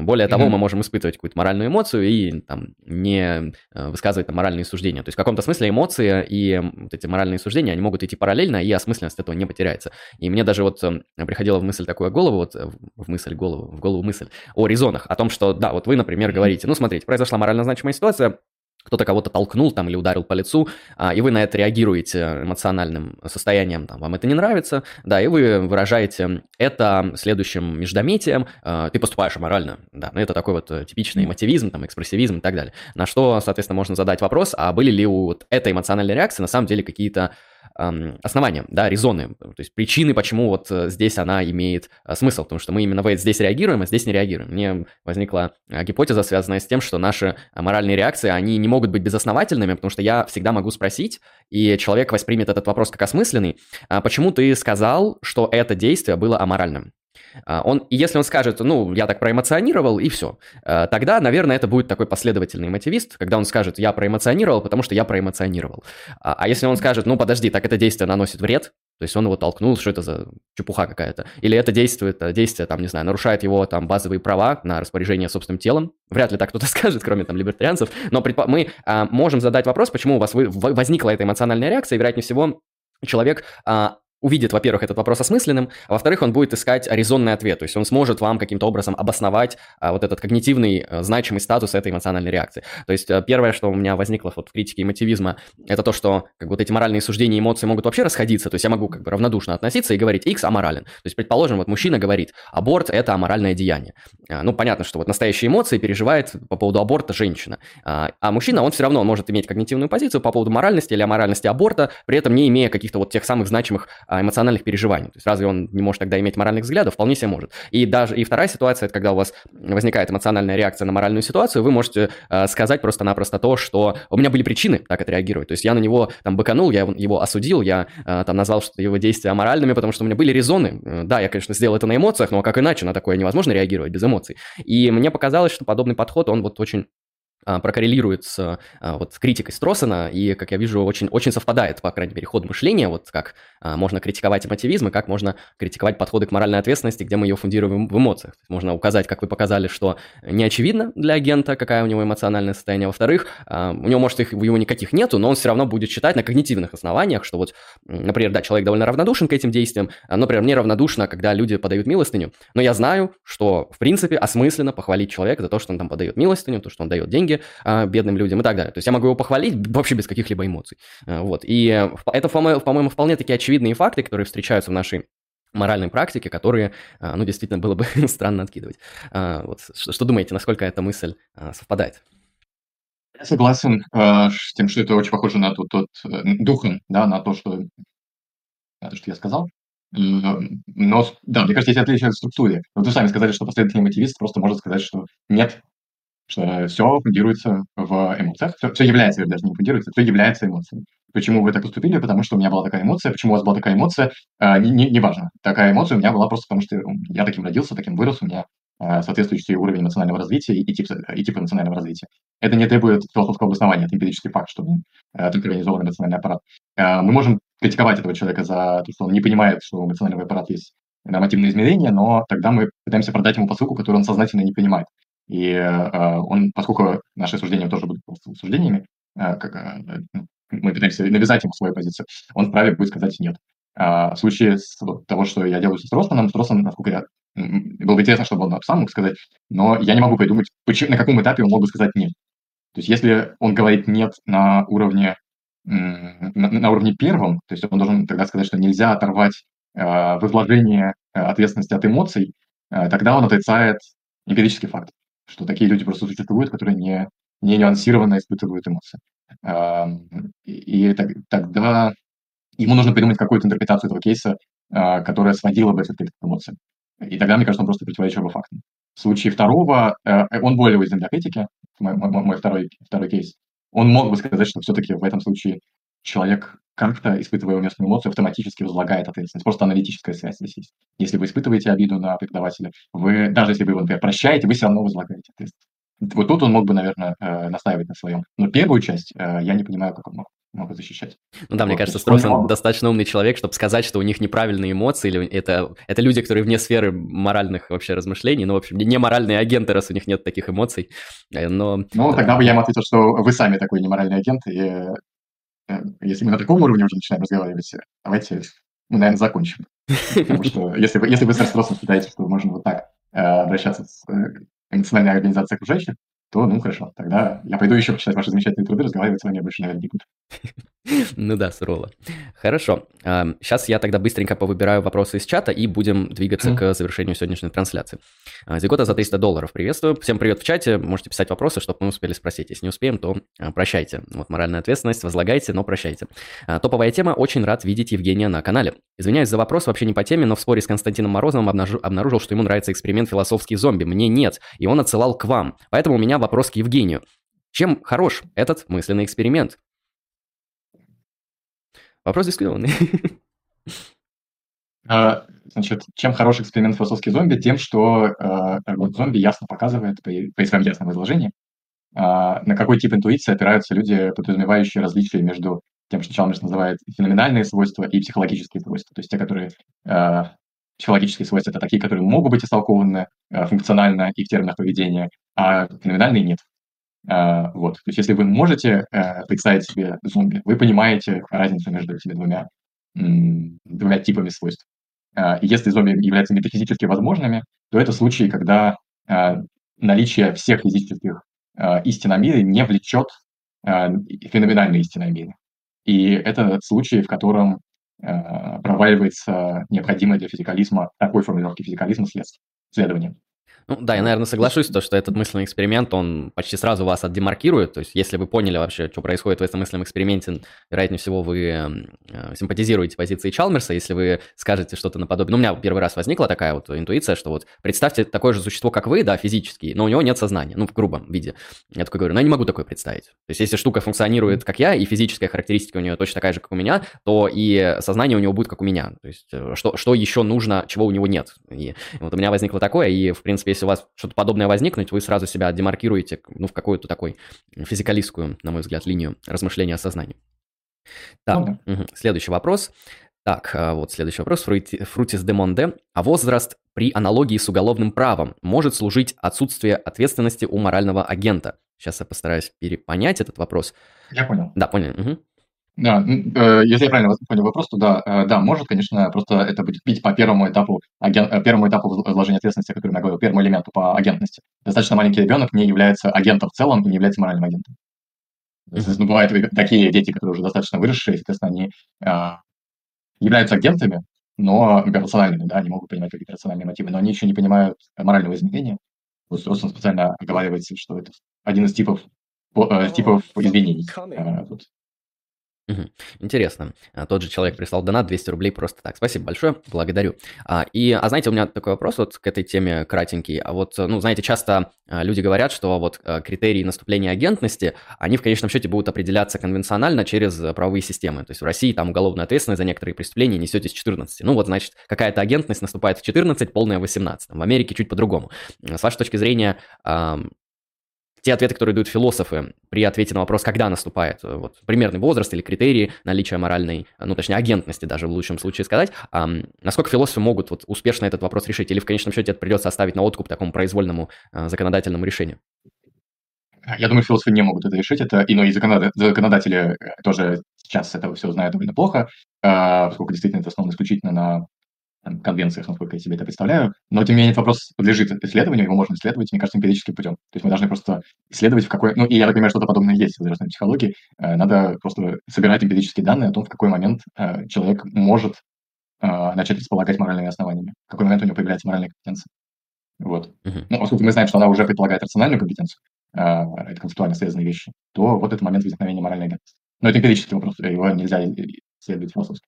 Более mm-hmm. того, мы можем испытывать какую-то моральную эмоцию и там, не высказывать там, моральные суждения. То есть в каком-то смысле эмоции и вот эти моральные суждения, они могут идти параллельно, и осмысленность этого не потеряется. И мне даже вот приходила в мысль такую голову, вот в мысль голову, в голову мысль о резонах, о том, что, да, вот вы, например, говорите, ну, смотрите, произошла морально значимая ситуация, кто-то кого-то толкнул там или ударил по лицу, а, и вы на это реагируете эмоциональным состоянием, там, вам это не нравится, да, и вы выражаете это следующим междометием, а, ты поступаешь аморально, да, ну это такой вот э, типичный мотивизм, там, экспрессивизм и так далее. На что, соответственно, можно задать вопрос, а были ли у вот этой эмоциональной реакции на самом деле какие-то основания, да, резоны, то есть причины, почему вот э, здесь она имеет э, смысл, потому что мы именно здесь реагируем, а здесь не реагируем. Мне возникла э, гипотеза, связанная с тем, что наши моральные реакции, они не могут быть безосновательными, потому что я всегда могу спросить, и человек воспримет этот вопрос как осмысленный, а почему ты сказал, что это действие было аморальным? А, он, если он скажет, ну, я так проэмоционировал, и все, а, тогда, наверное, это будет такой последовательный мотивист, когда он скажет, я проэмоционировал, потому что я проэмоционировал. А, а если он скажет, ну, подожди, так это действие наносит вред, то есть он его толкнул, что это за чепуха какая-то. Или это действует, действие, там, не знаю, нарушает его там базовые права на распоряжение собственным телом. Вряд ли так кто-то скажет, кроме там либертарианцев. Но предпо- мы а, можем задать вопрос, почему у вас вы- возникла эта эмоциональная реакция, и, вероятнее всего, человек а, увидит, во-первых, этот вопрос осмысленным, а во-вторых, он будет искать резонный ответ, то есть он сможет вам каким-то образом обосновать а, вот этот когнитивный а, значимый статус этой эмоциональной реакции. То есть а, первое, что у меня возникло вот в критике эмотивизма, это то, что как вот эти моральные суждения и эмоции могут вообще расходиться, то есть я могу как бы равнодушно относиться и говорить X аморален. То есть, предположим, вот мужчина говорит, аборт – это аморальное деяние. А, ну, понятно, что вот настоящие эмоции переживает по поводу аборта женщина, а, а мужчина, он все равно может иметь когнитивную позицию по поводу моральности или аморальности аборта, при этом не имея каких-то вот тех самых значимых эмоциональных переживаний. То есть разве он не может тогда иметь моральных взглядов? Вполне себе может. И даже и вторая ситуация, это когда у вас возникает эмоциональная реакция на моральную ситуацию, вы можете э, сказать просто-напросто то, что у меня были причины так отреагировать. То есть я на него там быканул, я его осудил, я э, там назвал что его действия аморальными, потому что у меня были резоны. Э, да, я, конечно, сделал это на эмоциях, но как иначе на такое невозможно реагировать без эмоций. И мне показалось, что подобный подход, он вот очень а, прокоррелирует с а, вот, критикой Строссена, и, как я вижу, очень, очень совпадает, по крайней мере, ход мышления, вот как а, можно критиковать эмотивизм, и как можно критиковать подходы к моральной ответственности, где мы ее фундируем в эмоциях. Можно указать, как вы показали, что не очевидно для агента, какая у него эмоциональное состояние. Во-вторых, у него, может, их, его никаких нету, но он все равно будет считать на когнитивных основаниях, что вот, например, да, человек довольно равнодушен к этим действиям, например, мне равнодушно, когда люди подают милостыню, но я знаю, что, в принципе, осмысленно похвалить человека за то, что он там подает милостыню, то, что он дает деньги, деньги а, бедным людям и так далее. То есть я могу его похвалить вообще без каких-либо эмоций. А, вот. И это, по-моему, вполне такие очевидные факты, которые встречаются в нашей моральной практике, которые, а, ну, действительно было бы странно откидывать. А, вот. Что, что думаете, насколько эта мысль а, совпадает? Я согласен э, с тем, что это очень похоже на тот, тот э, духом, да, на то, что, на то, что я сказал. Но, да, мне кажется, есть отличия в структуре. Вот вы сами сказали, что последовательный мотивист просто может сказать, что нет, что все фундируется в эмоциях, все, все является, даже не фундируется, все является эмоцией. Почему вы так поступили? Потому что у меня была такая эмоция. Почему у вас была такая эмоция? Э, не, не, важно. Такая эмоция у меня была просто потому, что я таким родился, таким вырос, у меня э, соответствующий уровень эмоционального развития и, тип, и тип эмоционального развития. Это не требует философского обоснования, это эмпирический факт, что мы э, так организован эмоциональный аппарат. Мы можем критиковать этого человека за то, что он не понимает, что у эмоционального аппарата есть нормативные измерения, но тогда мы пытаемся продать ему посылку, которую он сознательно не понимает. И э, он, поскольку наши суждения тоже будут просто суждениями, э, как, ну, мы пытаемся навязать ему свою позицию, он вправе будет сказать «нет». А в случае с, того, что я делаю с Росманом, с Росманом, насколько я... Было бы интересно, чтобы он сам мог сказать, но я не могу придумать, почему, на каком этапе он мог бы сказать «нет». То есть если он говорит «нет» на уровне, на, на уровне первом, то есть он должен тогда сказать, что нельзя оторвать э, возложение ответственности от эмоций, э, тогда он отрицает эмпирический факт что такие люди просто существуют, которые не, не нюансированно испытывают эмоции. И, так, тогда ему нужно придумать какую-то интерпретацию этого кейса, а, которая сводила бы все-таки к эмоциям. И тогда, мне кажется, он просто противоречил бы фактам. В случае второго, э, он более уязвим для критики, мой, мой, мой второй, второй кейс. Он мог бы сказать, что все-таки в этом случае человек как-то, испытывая уместную эмоцию, автоматически возлагает ответственность. Просто аналитическая связь здесь есть. Если вы испытываете обиду на преподавателя, вы, даже если вы его, например, прощаете, вы все равно возлагаете ответственность. Вот тут он мог бы, наверное, э, настаивать на своем. Но первую часть э, я не понимаю, как он мог могут защищать. Ну да, вот. мне кажется, Стросен достаточно умный человек, чтобы сказать, что у них неправильные эмоции, или это, это люди, которые вне сферы моральных вообще размышлений, ну, в общем, не моральные агенты, раз у них нет таких эмоций, э, но... Ну, тогда бы я ему ответил, что вы сами такой неморальный агент, и Э, если мы на таком уровне уже начинаем разговаривать, давайте мы, наверное, закончим. Потому что если вы, если вы с расстройством считаете, что можно вот так э, обращаться с э, эмоциональной организацией окружающих, то, ну, хорошо, тогда я пойду еще почитать ваши замечательные труды, разговаривать с вами я больше, наверное, не буду. Ну да, сурово. Хорошо. Сейчас я тогда быстренько повыбираю вопросы из чата и будем двигаться к завершению сегодняшней трансляции. А, Зигота за 300 долларов приветствую. Всем привет в чате. Можете писать вопросы, чтобы мы успели спросить. Если не успеем, то а, прощайте. Вот моральная ответственность, возлагайте, но прощайте. А, топовая тема. Очень рад видеть Евгения на канале. Извиняюсь за вопрос, вообще не по теме, но в споре с Константином Морозовым обнаружил, обнаружил, что ему нравится эксперимент «Философские зомби». Мне нет, и он отсылал к вам. Поэтому у меня вопрос к Евгению. Чем хорош этот мысленный эксперимент? Вопрос дискуссионный. А, значит, чем хороший эксперимент философский зомби? Тем, что э, зомби ясно показывает при, при своем ясном изложении, э, на какой тип интуиции опираются люди, подразумевающие различия между тем, что Чалмерс называет феноменальные свойства и психологические свойства. То есть те, которые э, психологические свойства, это такие, которые могут быть истолкованы э, функционально и в терминах поведения, а феноменальные нет. Uh, вот. То есть если вы можете uh, представить себе зомби, вы понимаете разницу между этими двумя, двумя типами свойств. И если зомби являются метафизически возможными, то это случаи, когда наличие всех физических истин о мире не влечет феноменальные истины о мире. И это случаи, в котором проваливается необходимое для физикализма, такой формулировки физикализма следование. Ну да, я, наверное, соглашусь, то, что этот мысленный эксперимент, он почти сразу вас отдемаркирует. То есть, если вы поняли вообще, что происходит в этом мысленном эксперименте, вероятнее всего, вы э, симпатизируете позиции Чалмерса. Если вы скажете что-то наподобие... Ну, у меня первый раз возникла такая вот интуиция, что вот представьте такое же существо, как вы, да, физически, но у него нет сознания, ну, в грубом виде. Я такой говорю, ну, я не могу такое представить. То есть, если штука функционирует, как я, и физическая характеристика у нее точно такая же, как у меня, то и сознание у него будет, как у меня. То есть, э, что, что еще нужно, чего у него нет. И вот у меня возникло такое, и, в принципе, если у вас что-то подобное возникнуть, вы сразу себя демаркируете ну, в какую-то такой физикалистскую, на мой взгляд, линию размышления о сознании. Так, ну, угу. следующий вопрос. Так, а, вот следующий вопрос. Фрутис де Монде. А возраст при аналогии с уголовным правом может служить отсутствие ответственности у морального агента? Сейчас я постараюсь перепонять этот вопрос. Я понял. Да, понял. Угу. Да, э, если я правильно понял вопрос, то да, э, да, может, конечно, просто это будет бить по первому этапу, аген, э, первому этапу возложения ответственности, о котором я говорил, первому элементу по агентности. Достаточно маленький ребенок не является агентом в целом и не является моральным агентом. То есть, ну, бывают такие дети, которые уже достаточно выросшие, соответственно, они а, являются агентами, но рациональными, да, они могут понимать какие-то рациональные мотивы, но они еще не понимают морального изменения. Вот Ростон специально оговаривается, что это один из типов, э, типов извинений. Э, вот. Интересно. А, тот же человек прислал донат 200 рублей просто так. Спасибо большое, благодарю. А, и, а знаете, у меня такой вопрос вот к этой теме кратенький. А вот, ну, знаете, часто а, люди говорят, что вот критерии наступления агентности, они в конечном счете будут определяться конвенционально через правовые системы. То есть в России там уголовная ответственность за некоторые преступления несете с 14. Ну вот, значит, какая-то агентность наступает в 14, полная в 18. В Америке чуть по-другому. С вашей точки зрения, те ответы, которые дают философы при ответе на вопрос, когда наступает э, вот, примерный возраст или критерии наличия моральной, э, ну, точнее, агентности даже в лучшем случае сказать, а, насколько философы могут вот, успешно этот вопрос решить, или в конечном счете это придется оставить на откуп такому произвольному а, законодательному решению? Я думаю, философы не могут это решить, это, и, ну, и законодатели тоже сейчас этого все знают довольно плохо, поскольку действительно это основано исключительно на конвенциях, насколько я себе это представляю. Но, тем не менее, этот вопрос подлежит исследованию, его можно исследовать, мне кажется, эмпирическим путем. То есть мы должны просто исследовать, в какой... Ну, и я так понимаю, что-то подобное есть в возрастной психологии. Э, надо просто собирать эмпирические данные о том, в какой момент э, человек может э, начать располагать моральными основаниями, в какой момент у него появляется моральная компетенция. Вот. Uh-huh. Ну, поскольку мы знаем, что она уже предполагает рациональную компетенцию, это концептуально связанные вещи, то вот этот момент возникновения моральной агентности. Но это эмпирический вопрос, его нельзя исследовать философски.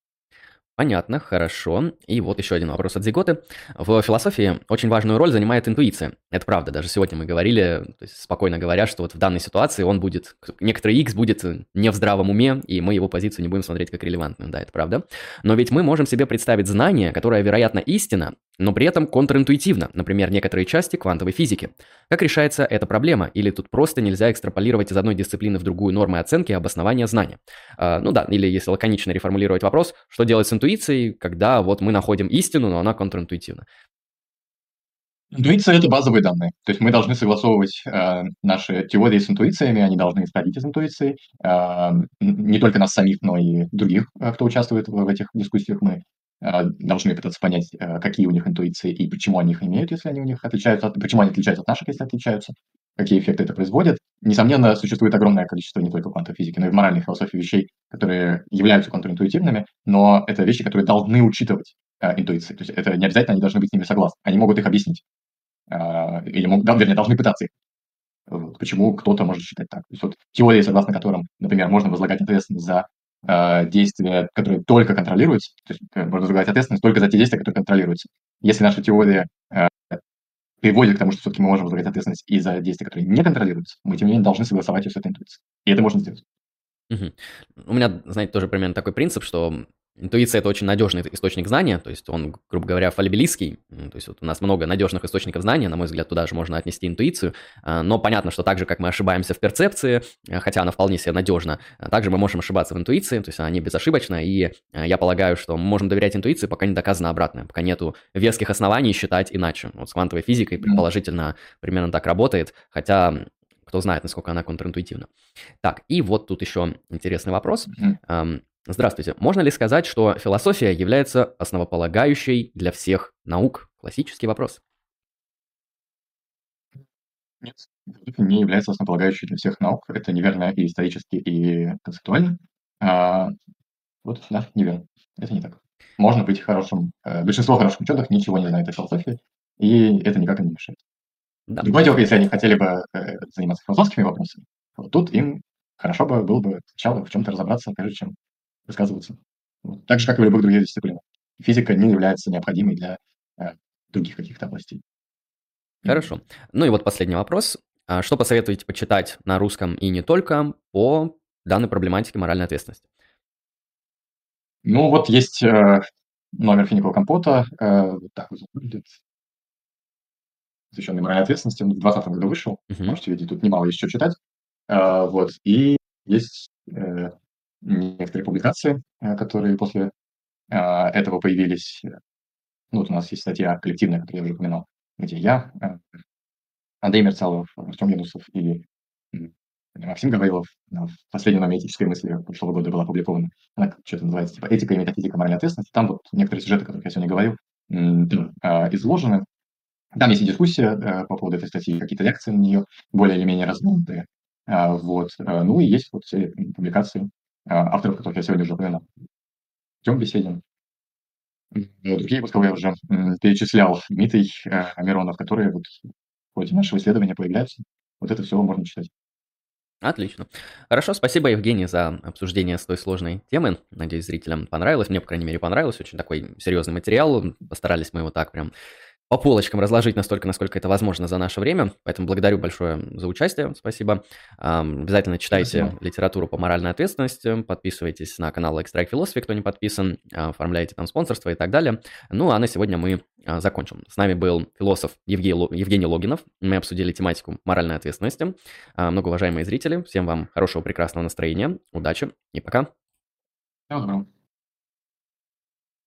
Понятно, хорошо. И вот еще один вопрос от Зиготы. В философии очень важную роль занимает интуиция. Это правда. Даже сегодня мы говорили, то есть спокойно говоря, что вот в данной ситуации он будет, некоторый X будет не в здравом уме, и мы его позицию не будем смотреть как релевантную. Да, это правда. Но ведь мы можем себе представить знание, которое, вероятно, истина, но при этом контринтуитивно, например, некоторые части квантовой физики. Как решается эта проблема? Или тут просто нельзя экстраполировать из одной дисциплины в другую нормы оценки и обоснования знания? А, ну да, или если лаконично реформулировать вопрос, что делать с интуицией, когда вот мы находим истину, но она контринтуитивна? Интуиция – это базовые данные. То есть мы должны согласовывать э, наши теории с интуициями, они должны исходить из интуиции. Э, не только нас самих, но и других, э, кто участвует в, в этих дискуссиях. Мы должны пытаться понять, э, какие у них интуиции и почему они их имеют, если они у них отличаются, от, почему они отличаются от наших, если отличаются, какие эффекты это производит. Несомненно, существует огромное количество не только квантовой физики, но и в моральной философии вещей, которые являются контринтуитивными, но это вещи, которые должны учитывать э, интуиции. То есть это не обязательно они должны быть с ними согласны. Они могут их объяснить. Э, или могут, да, вернее, должны пытаться их. Вот, почему кто-то может считать так. То есть вот теории, согласно которым, например, можно возлагать ответственность за э, действия, которые только контролируются, то есть э, можно возлагать ответственность только за те действия, которые контролируются. Если наша теория э, приводит к тому, что все-таки мы можем возлагать ответственность и за действия, которые не контролируются, мы, тем не менее, должны согласовать ее с этой интуицией. И это можно сделать. Угу. У меня, знаете, тоже примерно такой принцип, что Интуиция – это очень надежный источник знания, то есть он, грубо говоря, фалибилистский, то есть вот у нас много надежных источников знания, на мой взгляд, туда же можно отнести интуицию, а, но понятно, что так же, как мы ошибаемся в перцепции, э, хотя она вполне себе надежна, а также мы можем ошибаться в интуиции, то есть она не безошибочна, и э, я полагаю, что мы можем доверять интуиции, пока не доказано обратное, пока нету веских оснований считать иначе. Вот с квантовой физикой предположительно примерно так работает, хотя кто знает, насколько она контринтуитивна. Так, и вот тут еще интересный вопрос. Mm-hmm. Здравствуйте. Можно ли сказать, что философия является основополагающей для всех наук? Классический вопрос. Нет, не является основополагающей для всех наук. Это неверно и исторически, и концептуально. А, вот, да, неверно. Это не так. Можно быть хорошим. Э, большинство хороших ученых ничего не знает о философии, и это никак не мешает. Да. Другое дело, если они хотели бы э, заниматься философскими вопросами, вот тут им хорошо бы было бы сначала в чем-то разобраться, прежде чем высказываться. Так же, как и в любых других дисциплинах. Физика не является необходимой для э, других каких-то областей. Хорошо. Ну и вот последний вопрос. А что посоветуете почитать на русском и не только по данной проблематике моральной ответственности? Ну вот есть э, номер финикового компота. Э, вот так вот выглядит. посвященный моральной ответственности. Он в 2020 году вышел. Мгм. Можете видеть, тут немало есть что читать. А, Вот. И есть э, некоторые публикации, э, которые после а, этого появились. Ну, вот у нас есть статья коллективная, которую я уже упоминал, где я, э, Андрей Мерцалов, Артем Янусов и Максим Гаврилов в последней номере «Этической мысли» прошлого года была опубликована. Она что-то называется, типа «Этика и метафизика моральной ответственности». Там вот некоторые сюжеты, о которых я сегодня говорил, там, а, изложены. Там есть и дискуссия э, по поводу этой статьи, какие-то лекции на нее более или менее раздутые. А, Вот. Ну и есть вот все публикации авторов, которых я сегодня уже упоминал. Тем Беседин, М, Другие, вот я уже перечислял, Дмитрий э, Миронов, которые вот в ходе нашего исследования появляются. Вот это все можно читать. Отлично. Хорошо, спасибо, Евгений, за обсуждение столь сложной темы. Надеюсь, зрителям понравилось. Мне, по крайней мере, понравилось. Очень такой серьезный материал. Постарались мы его так прям по полочкам разложить настолько, насколько это возможно за наше время. Поэтому благодарю большое за участие. Спасибо. Обязательно читайте Спасибо. литературу по моральной ответственности. Подписывайтесь на канал Extract Philosophy, кто не подписан. а, Оформляйте там спонсорство и так далее. Ну, а на сегодня мы а, закончим. С нами был философ Евгений, Ло- Евгений Логинов. Мы обсудили тематику моральной ответственности. А, Многоуважаемые зрители, всем вам хорошего, прекрасного настроения, удачи и пока. Всего доброго.